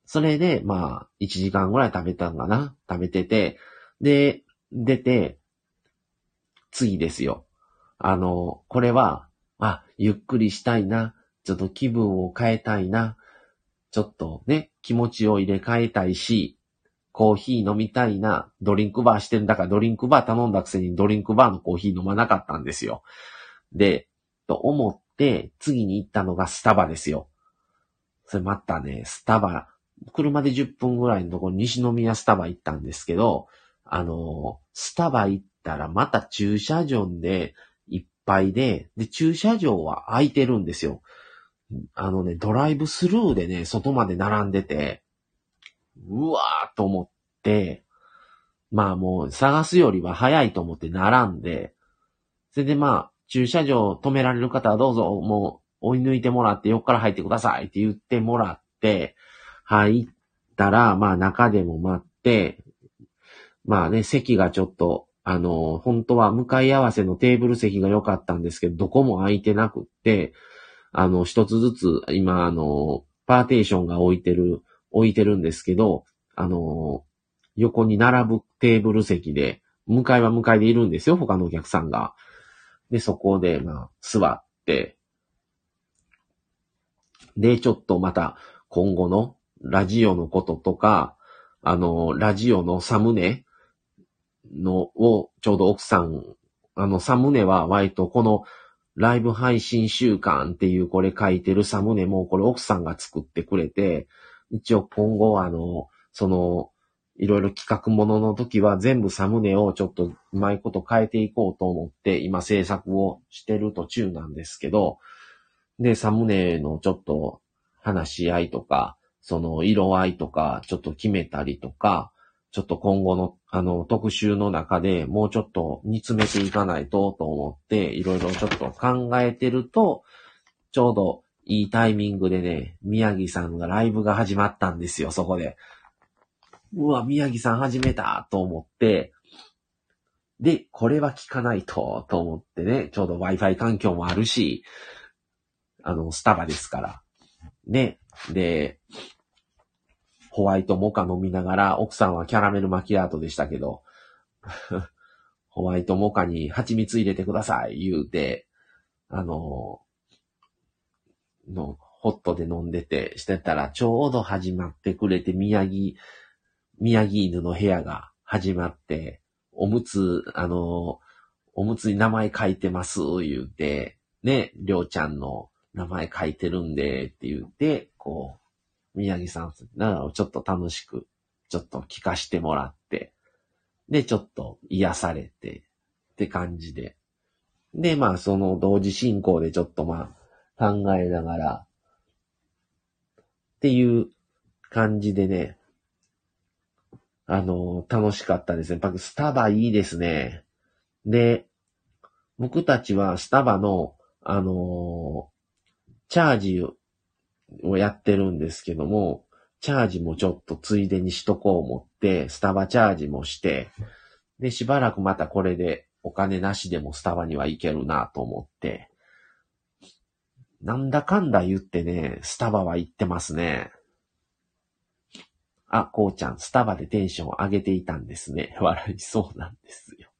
それで、まあ、1時間ぐらい食べたんかな？食べてて、で、出て、次ですよ。あの、これは、あ、ゆっくりしたいな。ちょっと気分を変えたいな。ちょっとね、気持ちを入れ替えたいし、コーヒー飲みたいな。ドリンクバーしてんだからドリンクバー頼んだくせにドリンクバーのコーヒー飲まなかったんですよ。で、と思って、次に行ったのがスタバですよ。それまたね、スタバ、車で10分ぐらいのところ西宮スタバ行ったんですけど、あの、スタバ行ったらまた駐車場でいっぱいで、で、駐車場は空いてるんですよ。あのね、ドライブスルーでね、外まで並んでて、うわーと思って、まあもう探すよりは早いと思って並んで、それでまあ、駐車場止められる方はどうぞ、もう追い抜いてもらって横から入ってくださいって言ってもらって、入ったら、まあ中でも待って、まあね、席がちょっと、あの、本当は向かい合わせのテーブル席が良かったんですけど、どこも空いてなくって、あの、一つずつ、今、あの、パーテーションが置いてる、置いてるんですけど、あの、横に並ぶテーブル席で、向かいは向かいでいるんですよ、他のお客さんが。で、そこで、まあ、座って、で、ちょっとまた、今後のラジオのこととか、あの、ラジオのサムネのを、ちょうど奥さん、あの、サムネは割とこのライブ配信週間っていうこれ書いてるサムネもこれ奥さんが作ってくれて、一応今後あの、その、いろいろ企画ものの時は全部サムネをちょっとうまいこと変えていこうと思って今制作をしてる途中なんですけど、で、サムネのちょっと話し合いとか、その色合いとかちょっと決めたりとか、ちょっと今後のあの特集の中でもうちょっと煮詰めていかないとと思って、いろいろちょっと考えてると、ちょうどいいタイミングでね、宮城さんがライブが始まったんですよ、そこで。うわ、宮城さん始めたと思って、で、これは聞かないと、と思ってね、ちょうど Wi-Fi 環境もあるし、あの、スタバですから。ね。で、ホワイトモカ飲みながら、奥さんはキャラメルマキアートでしたけど、[laughs] ホワイトモカに蜂蜜入れてください、言うて、あの、の、ホットで飲んでて、してたら、ちょうど始まってくれて、宮城、宮城犬の部屋が始まって、おむつ、あの、おむつに名前書いてます、言うて、ね、りょうちゃんの名前書いてるんで、って言って、こう、宮城さん、なちょっと楽しく、ちょっと聞かしてもらって、で、ちょっと癒されて、って感じで。で、まあ、その同時進行でちょっとまあ、考えながら、っていう感じでね、あの、楽しかったですね。やっぱスタバいいですね。で、僕たちはスタバの、あのチャージをやってるんですけども、チャージもちょっとついでにしとこう思って、スタバチャージもして、で、しばらくまたこれでお金なしでもスタバには行けるなと思って、なんだかんだ言ってね、スタバは行ってますね。あ、こうちゃん、スタバでテンション上げていたんですね。[laughs] 笑いそうなんですよ。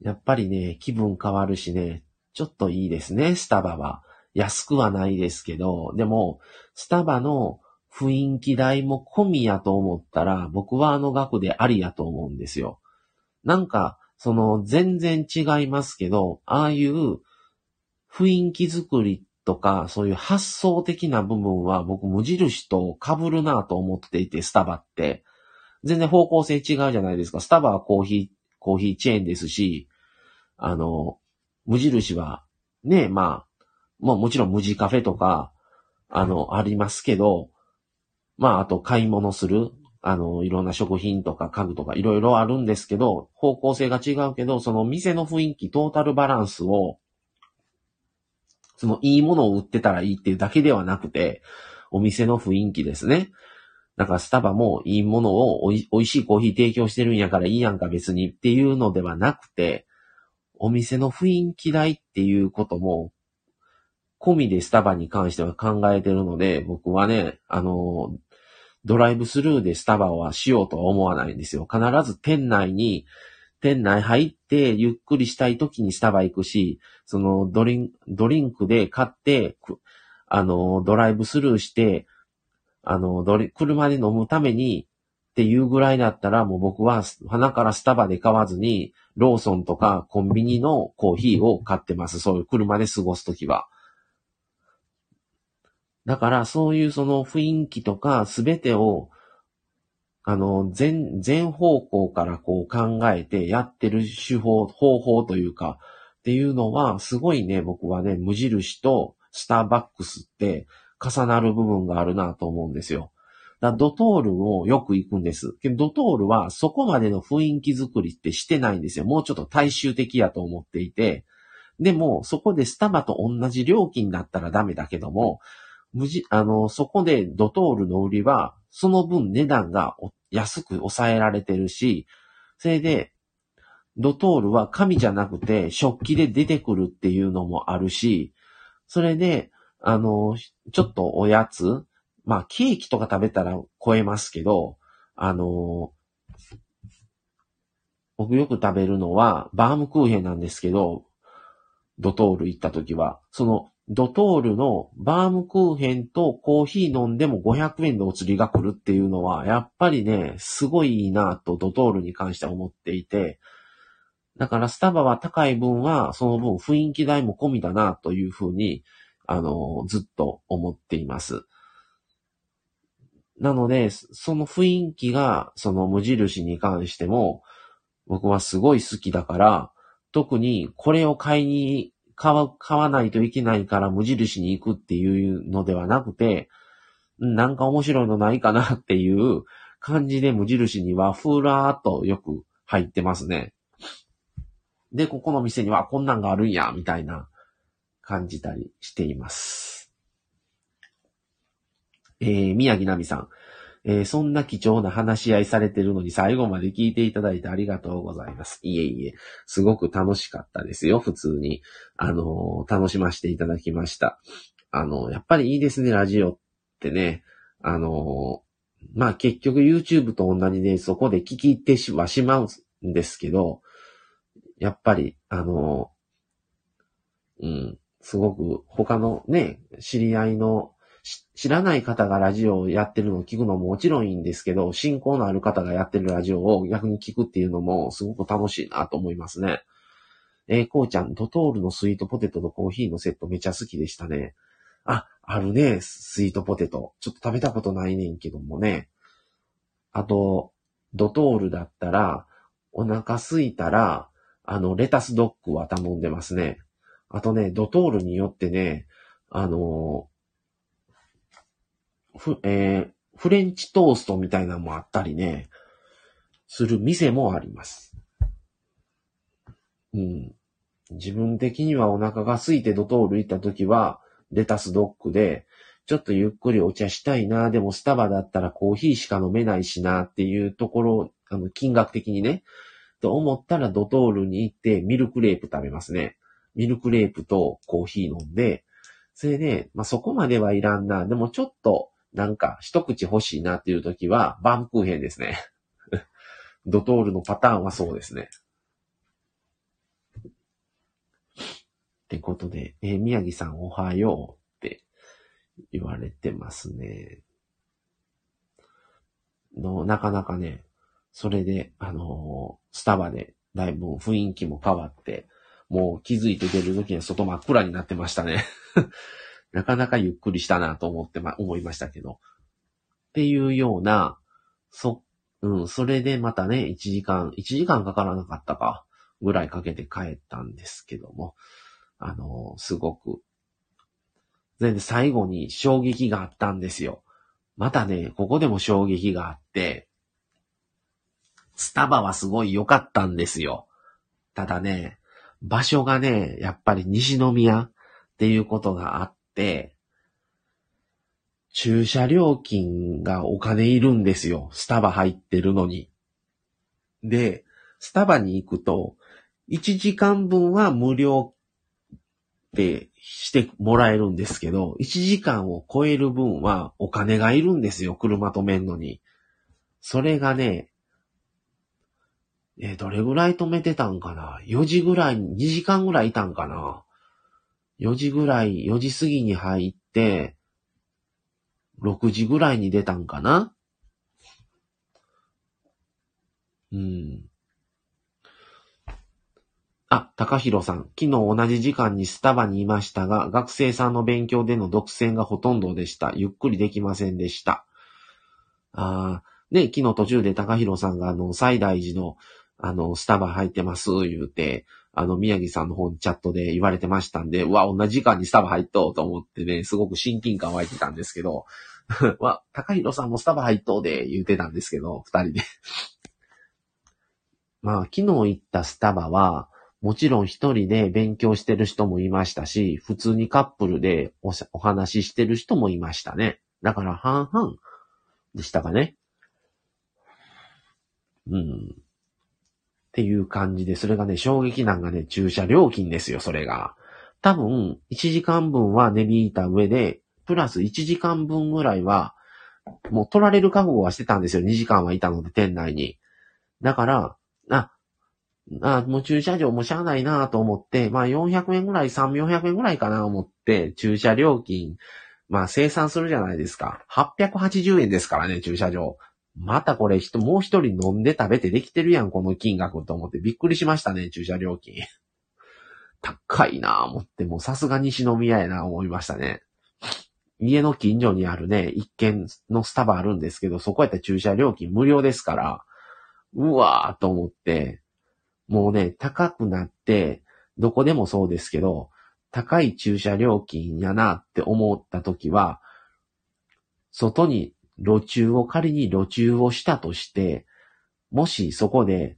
やっぱりね、気分変わるしね、ちょっといいですね、スタバは。安くはないですけど、でも、スタバの雰囲気代も込みやと思ったら、僕はあの額でありやと思うんですよ。なんか、その、全然違いますけど、ああいう雰囲気作りとか、そういう発想的な部分は僕無印と被るなと思っていて、スタバって。全然方向性違うじゃないですか。スタバはコーヒー、コーヒーチェーンですし、あの、無印は、ね、まあ、まあもちろん無地カフェとか、あの、ありますけど、まああと買い物する、あの、いろんな食品とか家具とかいろいろあるんですけど、方向性が違うけど、その店の雰囲気、トータルバランスを、そのいいものを売ってたらいいっていうだけではなくて、お店の雰囲気ですね。だからスタバもいいものをおい、美味しいコーヒー提供してるんやからいいやんか別にっていうのではなくて、お店の雰囲気代っていうことも、込みでスタバに関しては考えてるので、僕はね、あの、ドライブスルーでスタバはしようとは思わないんですよ。必ず店内に、店内入ってゆっくりしたい時にスタバ行くし、そのドリンドリンクで買って、あの、ドライブスルーして、あの、車で飲むためにっていうぐらいだったら、もう僕は鼻からスタバで買わずに、ローソンとかコンビニのコーヒーを買ってます。そういう車で過ごすときは。だからそういうその雰囲気とかすべてを、あの、全、全方向からこう考えてやってる手法、方法というか、っていうのは、すごいね、僕はね、無印とスターバックスって重なる部分があるなと思うんですよ。だドトールをよく行くんです。ドトールはそこまでの雰囲気作りってしてないんですよ。もうちょっと大衆的やと思っていて。でも、そこでスタバと同じ料金だったらダメだけども、無事、あの、そこでドトールの売りは、その分値段が安く抑えられてるし、それで、ドトールは紙じゃなくて食器で出てくるっていうのもあるし、それで、あの、ちょっとおやつ、まあ、ケーキとか食べたら超えますけど、あの、僕よく食べるのはバームクーヘンなんですけど、ドトール行った時は、そのドトールのバームクーヘンとコーヒー飲んでも500円でお釣りが来るっていうのは、やっぱりね、すごいいいなとドトールに関しては思っていて、だからスタバは高い分は、その分雰囲気代も込みだなというふうに、あの、ずっと思っています。なので、その雰囲気が、その無印に関しても、僕はすごい好きだから、特にこれを買いに買わ、買わないといけないから無印に行くっていうのではなくて、なんか面白いのないかなっていう感じで無印にはふらーっとよく入ってますね。で、ここの店にはこんなんがあるんや、みたいな感じたりしています。えー、宮城奈美さん。えー、そんな貴重な話し合いされてるのに最後まで聞いていただいてありがとうございます。いえいえ、すごく楽しかったですよ、普通に。あのー、楽しませていただきました。あのー、やっぱりいいですね、ラジオってね。あのまあ、結局 YouTube と同じでそこで聞き入ってはしまうんですけど、やっぱり、あのうん、すごく他のね、知り合いの知らない方がラジオをやってるのを聞くのももちろんいいんですけど、信仰のある方がやってるラジオを逆に聞くっていうのもすごく楽しいなと思いますね。えー、こうちゃん、ドトールのスイートポテトとコーヒーのセットめちゃ好きでしたね。あ、あるね、スイートポテト。ちょっと食べたことないねんけどもね。あと、ドトールだったら、お腹空いたら、あの、レタスドッグは頼んでますね。あとね、ドトールによってね、あのふ、えー、フレンチトーストみたいなのもあったりね、する店もあります。うん。自分的にはお腹が空いてドトール行った時は、レタスドッグで、ちょっとゆっくりお茶したいな、でもスタバだったらコーヒーしか飲めないしなっていうところ、あの、金額的にね、と思ったらドトールに行ってミルクレープ食べますね。ミルクレープとコーヒー飲んで、それで、まあ、そこまではいらんな。でもちょっと、なんか一口欲しいなっていう時は、バームクーヘンですね。[laughs] ドトールのパターンはそうですね。ってことで、えー、宮城さんおはようって言われてますね。の、なかなかね、それで、あのー、スタバでだいぶ雰囲気も変わって、もう気づいて出る時には外真っ暗になってましたね。なかなかゆっくりしたなと思ってま、思いましたけど。っていうような、そ、うん、それでまたね、1時間、1時間かからなかったか、ぐらいかけて帰ったんですけども、あのすごく、全然最後に衝撃があったんですよ。またね、ここでも衝撃があって、スタバはすごい良かったんですよ。ただね、場所がね、やっぱり西宮っていうことがあって、駐車料金がお金いるんですよ。スタバ入ってるのに。で、スタバに行くと、1時間分は無料ってしてもらえるんですけど、1時間を超える分はお金がいるんですよ。車止めんのに。それがね、えどれぐらい止めてたんかな ?4 時ぐらい、2時間ぐらいいたんかな？?4 時ぐらい、4時過ぎに入って、6時ぐらいに出たんかな？うん。あ、高弘さん。昨日同じ時間にスタバにいましたが、学生さんの勉強での独占がほとんどでした。ゆっくりできませんでした。あー、ね、昨日途中で高弘さんがあの、西大寺の、あの、スタバ入ってます、言うて、あの、宮城さんの方にチャットで言われてましたんで、うわ、同じ時間にスタバ入っとうと思ってね、すごく親近感湧いてたんですけど、[laughs] わ、高弘さんもスタバ入っとうで言うてたんですけど、二人で。[laughs] まあ、昨日行ったスタバは、もちろん一人で勉強してる人もいましたし、普通にカップルでおお話ししてる人もいましたね。だから半々でしたかね。うん。っていう感じで、それがね、衝撃なんがね、駐車料金ですよ、それが。多分、1時間分は値引いた上で、プラス1時間分ぐらいは、もう取られる覚悟はしてたんですよ。2時間はいたので、店内に。だから、あ、あ、もう駐車場もしゃあないなと思って、まあ400円ぐらい、3、400円ぐらいかなと思って、駐車料金、まあ生産するじゃないですか。880円ですからね、駐車場。またこれ人、もう一人飲んで食べてできてるやん、この金額と思ってびっくりしましたね、駐車料金。[laughs] 高いなぁ思って、もうさすが西宮やな思いましたね。家の近所にあるね、一軒のスタバあるんですけど、そこやったら駐車料金無料ですから、うわーと思って、もうね、高くなって、どこでもそうですけど、高い駐車料金やなって思った時は、外に路中を仮に路中をしたとして、もしそこで、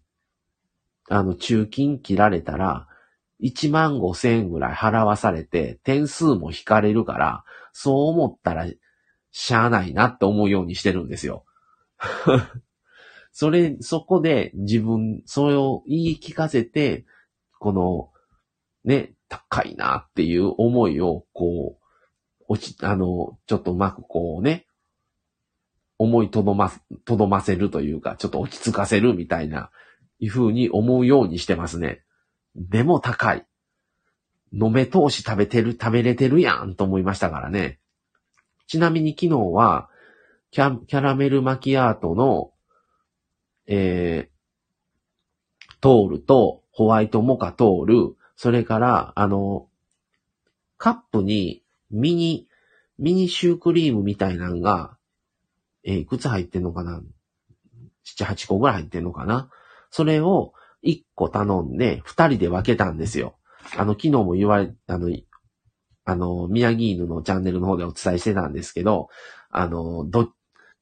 あの、中金切られたら、1万5千円ぐらい払わされて、点数も引かれるから、そう思ったら、しゃあないなって思うようにしてるんですよ。[laughs] それ、そこで自分、それを言い聞かせて、この、ね、高いなっていう思いを、こう、落ち、あの、ちょっとうまくこうね、思いとどま、とどませるというか、ちょっと落ち着かせるみたいな、いうふうに思うようにしてますね。でも高い。飲め通し食べてる、食べれてるやんと思いましたからね。ちなみに昨日は、キャキャラメルマキアートの、えー、トールとホワイトモカトール、それから、あの、カップにミニ、ミニシュークリームみたいなのが、えーいくつ入ってんのかな ?7、8個ぐらい入ってんのかな？それを1個頼んで、2人で分けたんですよ。あの、昨日も言われ、あの、あの、宮城犬のチャンネルの方でお伝えしてたんですけど、あの、ど、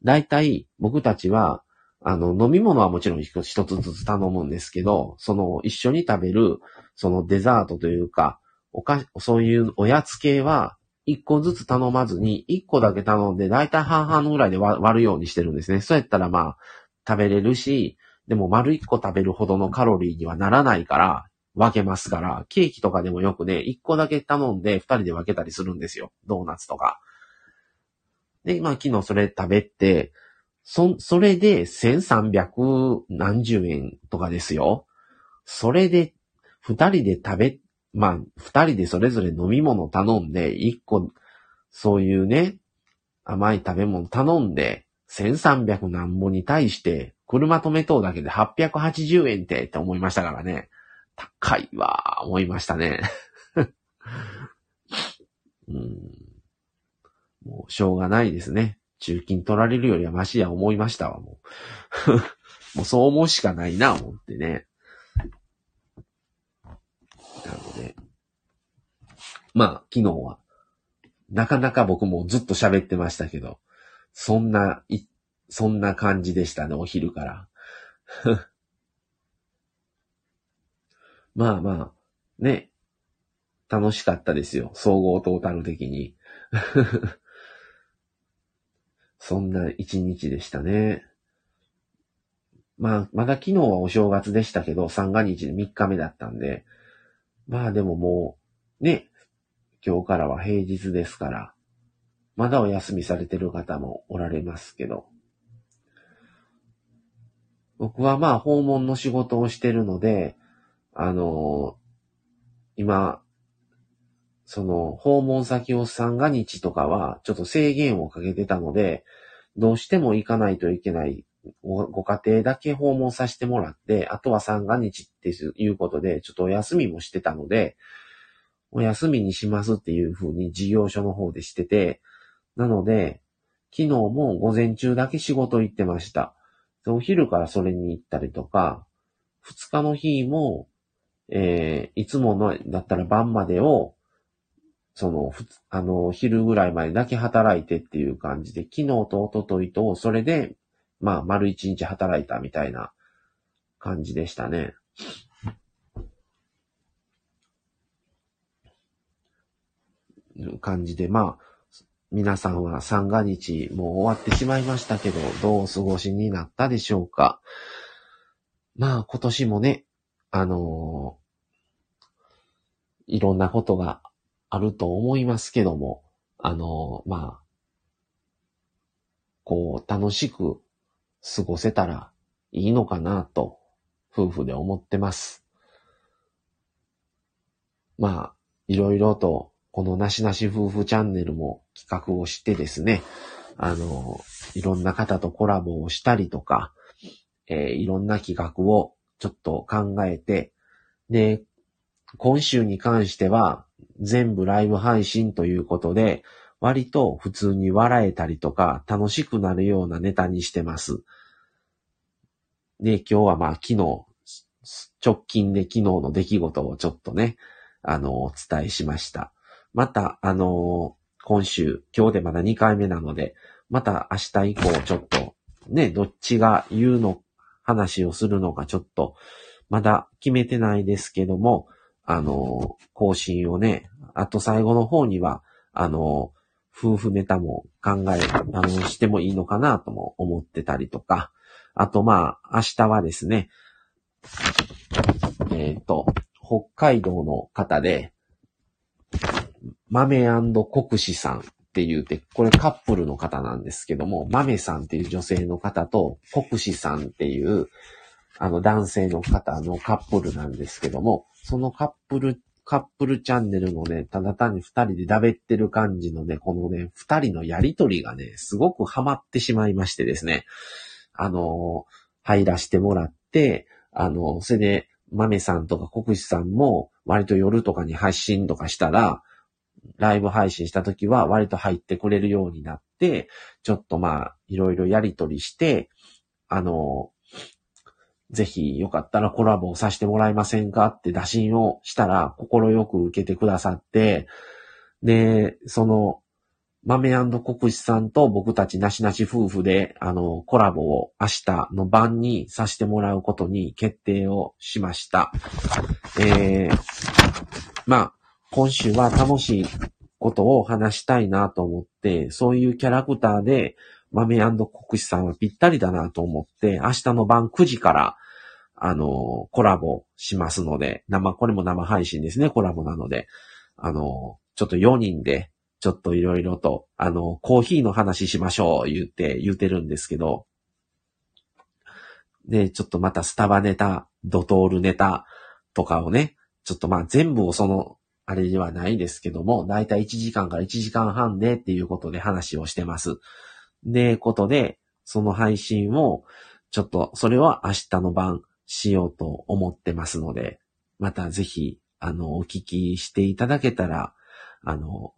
大体僕たちは、あの、飲み物はもちろん一一つずつ頼むんですけど、その一緒に食べる、そのデザートというか、おか、そういうおやつ系は、一個ずつ頼まずに、一個だけ頼んで、大体半々ぐらいで割るようにしてるんですね。そうやったらまあ、食べれるし、でも丸一個食べるほどのカロリーにはならないから、分けますから、ケーキとかでもよくね、一個だけ頼んで二人で分けたりするんですよ。ドーナツとか。で、まあ昨日それ食べて、そ、それで1300何十円とかですよ。それで、二人で食べ、まあ、二人でそれぞれ飲み物頼んで、一個、そういうね、甘い食べ物頼んで、1300何本に対して、車止めとうだけで880円ってって思いましたからね。高いわ、思いましたね。[laughs] うん。もう、しょうがないですね。中金取られるよりはマシや思いましたわ、もう。[laughs] もうそう思うしかないな、思ってね。なので。まあ、昨日は、なかなか僕もずっと喋ってましたけど、そんな、い、そんな感じでしたね、お昼から。[laughs] まあまあ、ね、楽しかったですよ。総合トータル的に。[laughs] そんな一日でしたね。まあ、まだ昨日はお正月でしたけど、三が日で3日目だったんで、まあでももう、ね、今日からは平日ですから、まだお休みされてる方もおられますけど、僕はまあ訪問の仕事をしてるので、あのー、今、その訪問先を三が日とかはちょっと制限をかけてたので、どうしても行かないといけないご家庭だけ訪問させてもらって、あとは三が日っていうことで、ちょっとお休みもしてたので、お休みにしますっていうふうに事業所の方でしてて、なので、昨日も午前中だけ仕事行ってました。お昼からそれに行ったりとか、二日の日も、えー、いつものだったら晩までを、その、あの、昼ぐらいまでだけ働いてっていう感じで、昨日と一昨日と、それでまあ、丸一日働いたみたいな感じでしたね。感じで、まあ、皆さんは三が日もう終わってしまいましたけど、どうお過ごしになったでしょうか。まあ、今年もね、あのー、いろんなことがあると思いますけども、あのー、まあ、こう、楽しく過ごせたらいいのかなと、夫婦で思ってます。まあ、いろいろと、このなしなし夫婦チャンネルも企画をしてですね、あの、いろんな方とコラボをしたりとか、えー、いろんな企画をちょっと考えて、で、今週に関しては全部ライブ配信ということで、割と普通に笑えたりとか楽しくなるようなネタにしてます。で、今日はまあ昨日、直近で昨日の出来事をちょっとね、あの、お伝えしました。また、あの、今週、今日でまだ2回目なので、また明日以降ちょっと、ね、どっちが言うの、話をするのかちょっと、まだ決めてないですけども、あの、更新をね、あと最後の方には、あの、夫婦ネタも考え、あの、してもいいのかなとも思ってたりとか、あとまあ、明日はですね、えっ、ー、と、北海道の方で、豆国士さんって言うて、これカップルの方なんですけども、豆さんっていう女性の方と、国士さんっていう、あの男性の方のカップルなんですけども、そのカップルカップルチャンネルのね、ただ単に二人でだべってる感じのね、このね、二人のやりとりがね、すごくハマってしまいましてですね、あの、入らしてもらって、あの、それで、豆さんとか国士さんも、割と夜とかに配信とかしたら、ライブ配信した時は割と入ってくれるようになって、ちょっとまあ、いろいろやりとりして、あの、ぜひよかったらコラボをさせてもらえませんかって打診をしたら、心よく受けてくださって、で、その、豆国士さんと僕たちなしなし夫婦で、あの、コラボを明日の晩にさせてもらうことに決定をしました。えー、まあ、今週は楽しいことを話したいなと思って、そういうキャラクターで、豆国士さんはぴったりだなと思って、明日の晩9時から、あの、コラボしますので、生、これも生配信ですね、コラボなので、あの、ちょっと4人で、ちょっといろいろと、あの、コーヒーの話しましょう、言って、言ってるんですけど、で、ちょっとまたスタバネタ、ドトールネタとかをね、ちょっとまあ全部をその、あれではないですけども、だいたい1時間から1時間半でっていうことで話をしてます。で、ことで、その配信を、ちょっとそれは明日の晩しようと思ってますので、またぜひ、あの、お聞きしていただけたら、あの、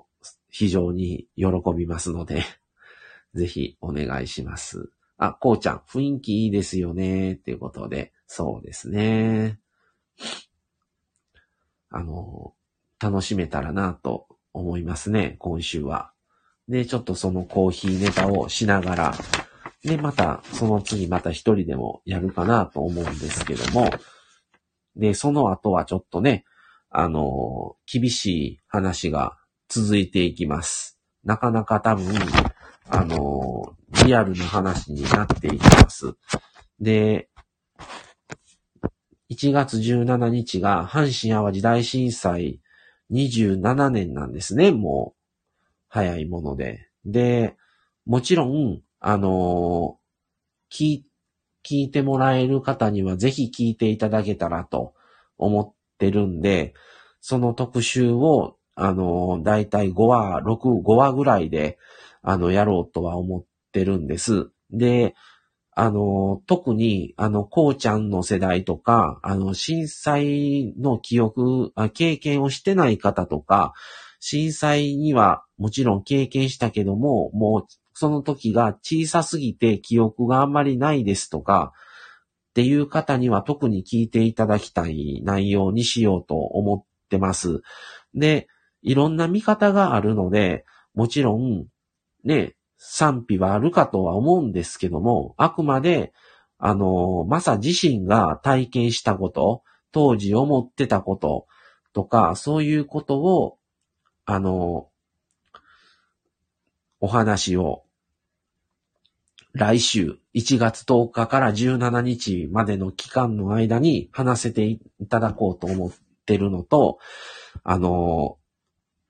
非常に喜びますので、[laughs] ぜひお願いします。あ、こうちゃん、雰囲気いいですよね、っていうことで、そうですね。あの、楽しめたらなと思いますね、今週は。で、ちょっとそのコーヒーネタをしながら、で、また、その次また一人でもやるかなと思うんですけども、で、その後はちょっとね、あの、厳しい話が続いていきます。なかなか多分、あの、リアルな話になっていきます。で、1月17日が阪神淡路大震災27年なんですね、もう。早いもので。で、もちろん、あの聞、聞いてもらえる方にはぜひ聞いていただけたらと思ってるんで、その特集を、あのだいたい5話、6、5話ぐらいで、あの、やろうとは思ってるんです。で、あの、特に、あの、こうちゃんの世代とか、あの、震災の記憶、経験をしてない方とか、震災にはもちろん経験したけども、もうその時が小さすぎて記憶があんまりないですとか、っていう方には特に聞いていただきたい内容にしようと思ってます。で、いろんな見方があるので、もちろん、ね、賛否はあるかとは思うんですけども、あくまで、あの、マサ自身が体験したこと、当時思ってたこととか、そういうことを、あの、お話を、来週1月10日から17日までの期間の間に話せていただこうと思ってるのと、あの、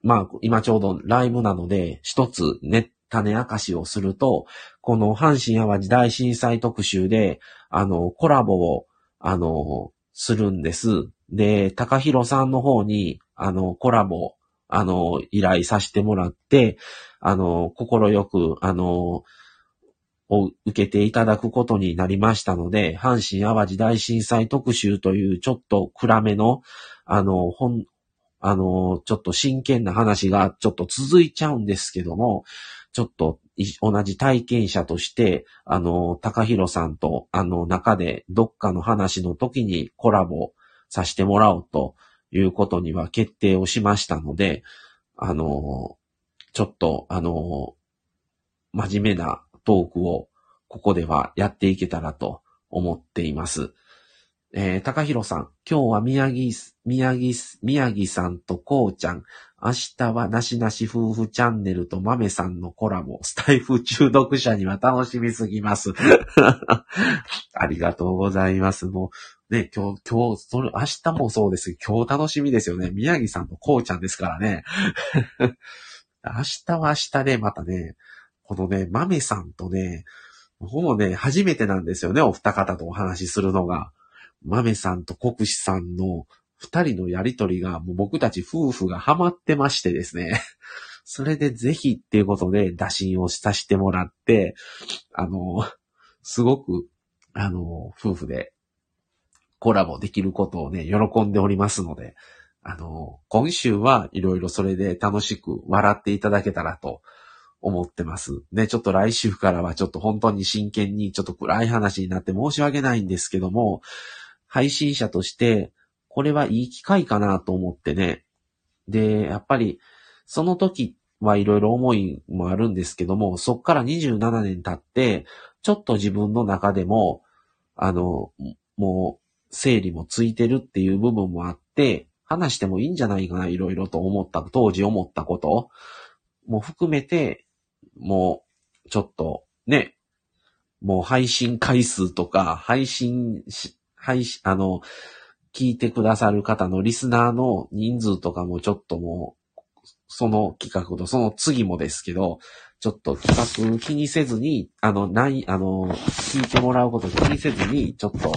まあ、今ちょうどライブなので、一つね、種明かしをすると、この阪神淡路大震災特集で、あの、コラボを、あの、するんです。で、高弘さんの方に、あの、コラボ、あの、依頼させてもらって、あの、心よく、あの、を受けていただくことになりましたので、阪神淡路大震災特集というちょっと暗めの、あの、本、あの、ちょっと真剣な話がちょっと続いちゃうんですけども、ちょっと同じ体験者として、あの、高弘さんと、あの、中でどっかの話の時にコラボさせてもらおうということには決定をしましたので、あの、ちょっと、あの、真面目なトークをここではやっていけたらと思っています。えー、高弘さん、今日は宮城、宮城、宮城さんとこうちゃん、明日はなしなし夫婦チャンネルと豆さんのコラボ、スタイフ中毒者には楽しみすぎます。[laughs] ありがとうございます。もう、ね、今日、今日、それ、明日もそうです今日楽しみですよね。宮城さんとこうちゃんですからね。[laughs] 明日は明日で、またね、このね、豆さんとね、ほぼね、初めてなんですよね、お二方とお話しするのが。豆さんと国士さんの二人のやりとりが、もう僕たち夫婦がハマってましてですね。[laughs] それでぜひっていうことで打診をさせてもらって、あの、すごく、あの、夫婦でコラボできることをね、喜んでおりますので、あの、今週はいろいろそれで楽しく笑っていただけたらと思ってます。ね、ちょっと来週からはちょっと本当に真剣にちょっと暗い話になって申し訳ないんですけども、配信者として、これはいい機会かなと思ってね。で、やっぱり、その時はいろいろ思いもあるんですけども、そっから27年経って、ちょっと自分の中でも、あの、もう、整理もついてるっていう部分もあって、話してもいいんじゃないかな、いろいろと思った、当時思ったことも含めて、もう、ちょっと、ね、もう配信回数とか、配信し、配信、あの、聞いてくださる方のリスナーの人数とかもちょっともう、その企画とその次もですけど、ちょっと企画気にせずに、あの、ない、あの、聞いてもらうこと気にせずに、ちょっと、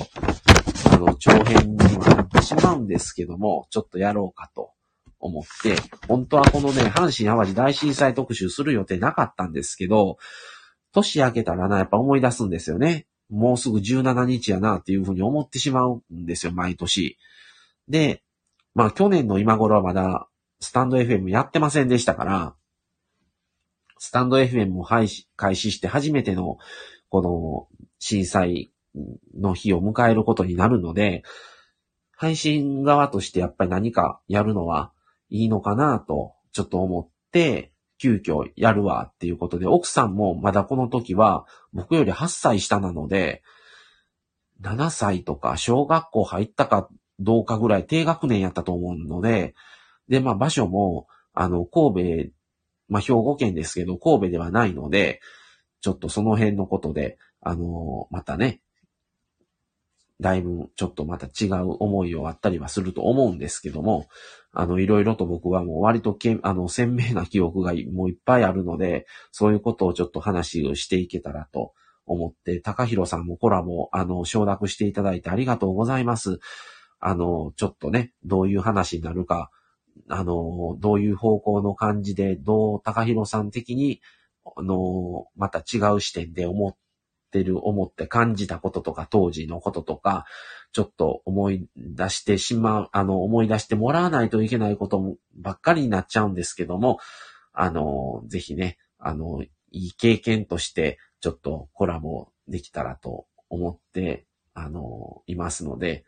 あの、長編になってしまうんですけども、ちょっとやろうかと思って、本当はこのね、阪神淡路大震災特集する予定なかったんですけど、年明けたらな、やっぱ思い出すんですよね。もうすぐ17日やなっていうふうに思ってしまうんですよ、毎年。で、まあ去年の今頃はまだスタンド FM やってませんでしたから、スタンド FM も開始して初めてのこの震災の日を迎えることになるので、配信側としてやっぱり何かやるのはいいのかなとちょっと思って、急遽やるわっていうことで、奥さんもまだこの時は僕より8歳下なので、7歳とか小学校入ったかどうかぐらい低学年やったと思うので、で、まあ場所も、あの、神戸、まあ兵庫県ですけど、神戸ではないので、ちょっとその辺のことで、あの、またね、だいぶちょっとまた違う思いをあったりはすると思うんですけども、あの、いろいろと僕はもう割とけあの、鮮明な記憶がもういっぱいあるので、そういうことをちょっと話をしていけたらと思って、高弘さんもコラボ、あの、承諾していただいてありがとうございます。あの、ちょっとね、どういう話になるか、あの、どういう方向の感じで、どう高弘さん的に、あの、また違う視点で思っってる、思って感じたこととか、当時のこととか、ちょっと思い出してしまう、あの、思い出してもらわないといけないことばっかりになっちゃうんですけども、あの、ぜひね、あの、いい経験として、ちょっとコラボできたらと思って、あの、いますので、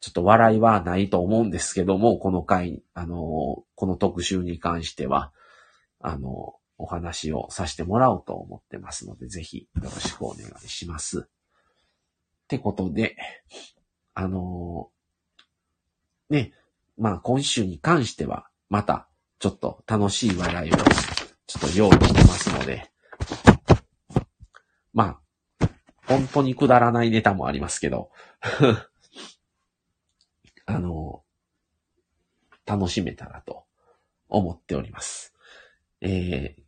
ちょっと笑いはないと思うんですけども、この回、あの、この特集に関しては、あの、お話をさせてもらおうと思ってますので、ぜひよろしくお願いします。ってことで、あのー、ね、まあ今週に関しては、またちょっと楽しい笑いをちょっと用意してますので、まあ、本当にくだらないネタもありますけど、[laughs] あのー、楽しめたらと思っております。えー、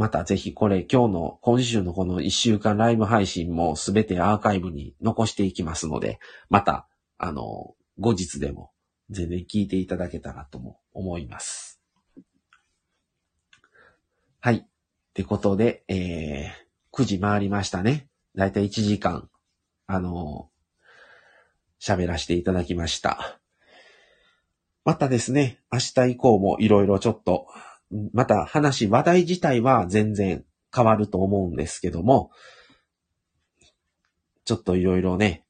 またぜひこれ今日の、今週のこの一週間ライブ配信もすべてアーカイブに残していきますので、また、あの、後日でも全然聞いていただけたらとも思います。はい。ってことで、えー、9時回りましたね。だいたい1時間、あの喋らせていただきました。またですね、明日以降もいろいろちょっとまた話、話題自体は全然変わると思うんですけども、ちょっといろいろね、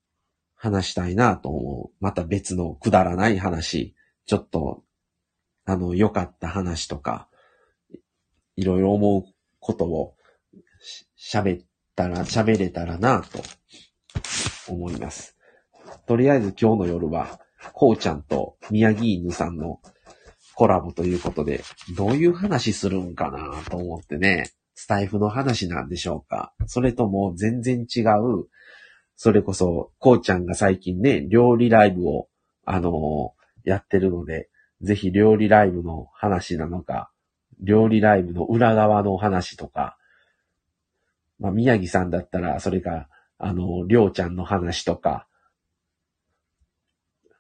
話したいなと思う。また別のくだらない話、ちょっと、あの、良かった話とか、いろいろ思うことを喋ったら、喋れたらなと思います。とりあえず今日の夜は、こうちゃんと宮城犬さんのコラボということで、どういう話するんかなと思ってね、スタイフの話なんでしょうか。それとも全然違う、それこそ、こうちゃんが最近ね、料理ライブを、あのー、やってるので、ぜひ料理ライブの話なのか、料理ライブの裏側の話とか、まあ、宮城さんだったら、それか、あの、りょうちゃんの話とか、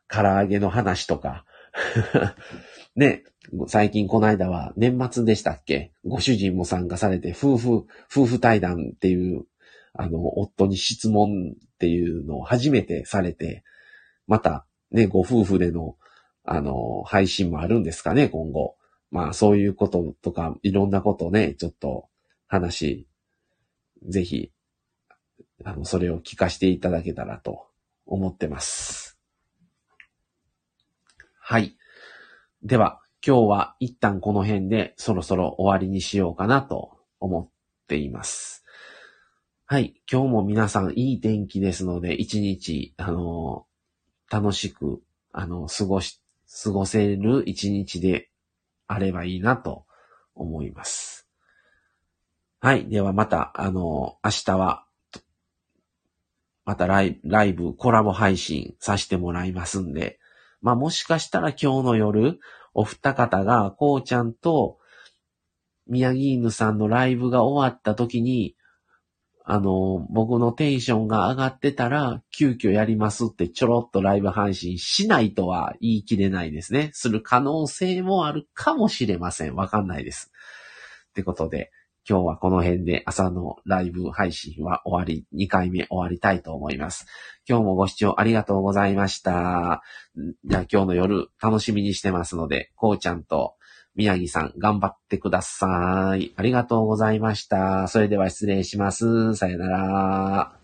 唐揚げの話とか、[laughs] ね、最近この間は年末でしたっけ？ご主人も参加されて夫婦、夫婦対談っていう、あの、夫に質問っていうのを初めてされて、またね、ご夫婦での、あの、配信もあるんですかね、今後。まあそういうこととか、いろんなことね、ちょっと話、ぜひ、あの、それを聞かせていただけたらと思ってます。はい。では、今日は一旦この辺でそろそろ終わりにしようかなと思っています。はい。今日も皆さんいい天気ですので、一日、あの楽しく、あの、過ごし、過ごせる一日であればいいなと思います。はい。ではまた、あの明日は、またライライブ、コラボ配信させてもらいますんで、まあもしかしたら今日の夜、お二方が、こうちゃんと、宮城犬さんのライブが終わった時に、あの、僕のテンションが上がってたら、急遽やりますってちょろっとライブ配信しないとは言い切れないですね。する可能性もあるかもしれません。わかんないです。ってことで、今日はこの辺で朝のライブ配信は終わり、2回目終わりたいと思います。今日もご視聴ありがとうございました。じゃあ今日の夜楽しみにしてますので、こうちゃんと宮城さん頑張ってください。ありがとうございました。それでは失礼します。さよなら。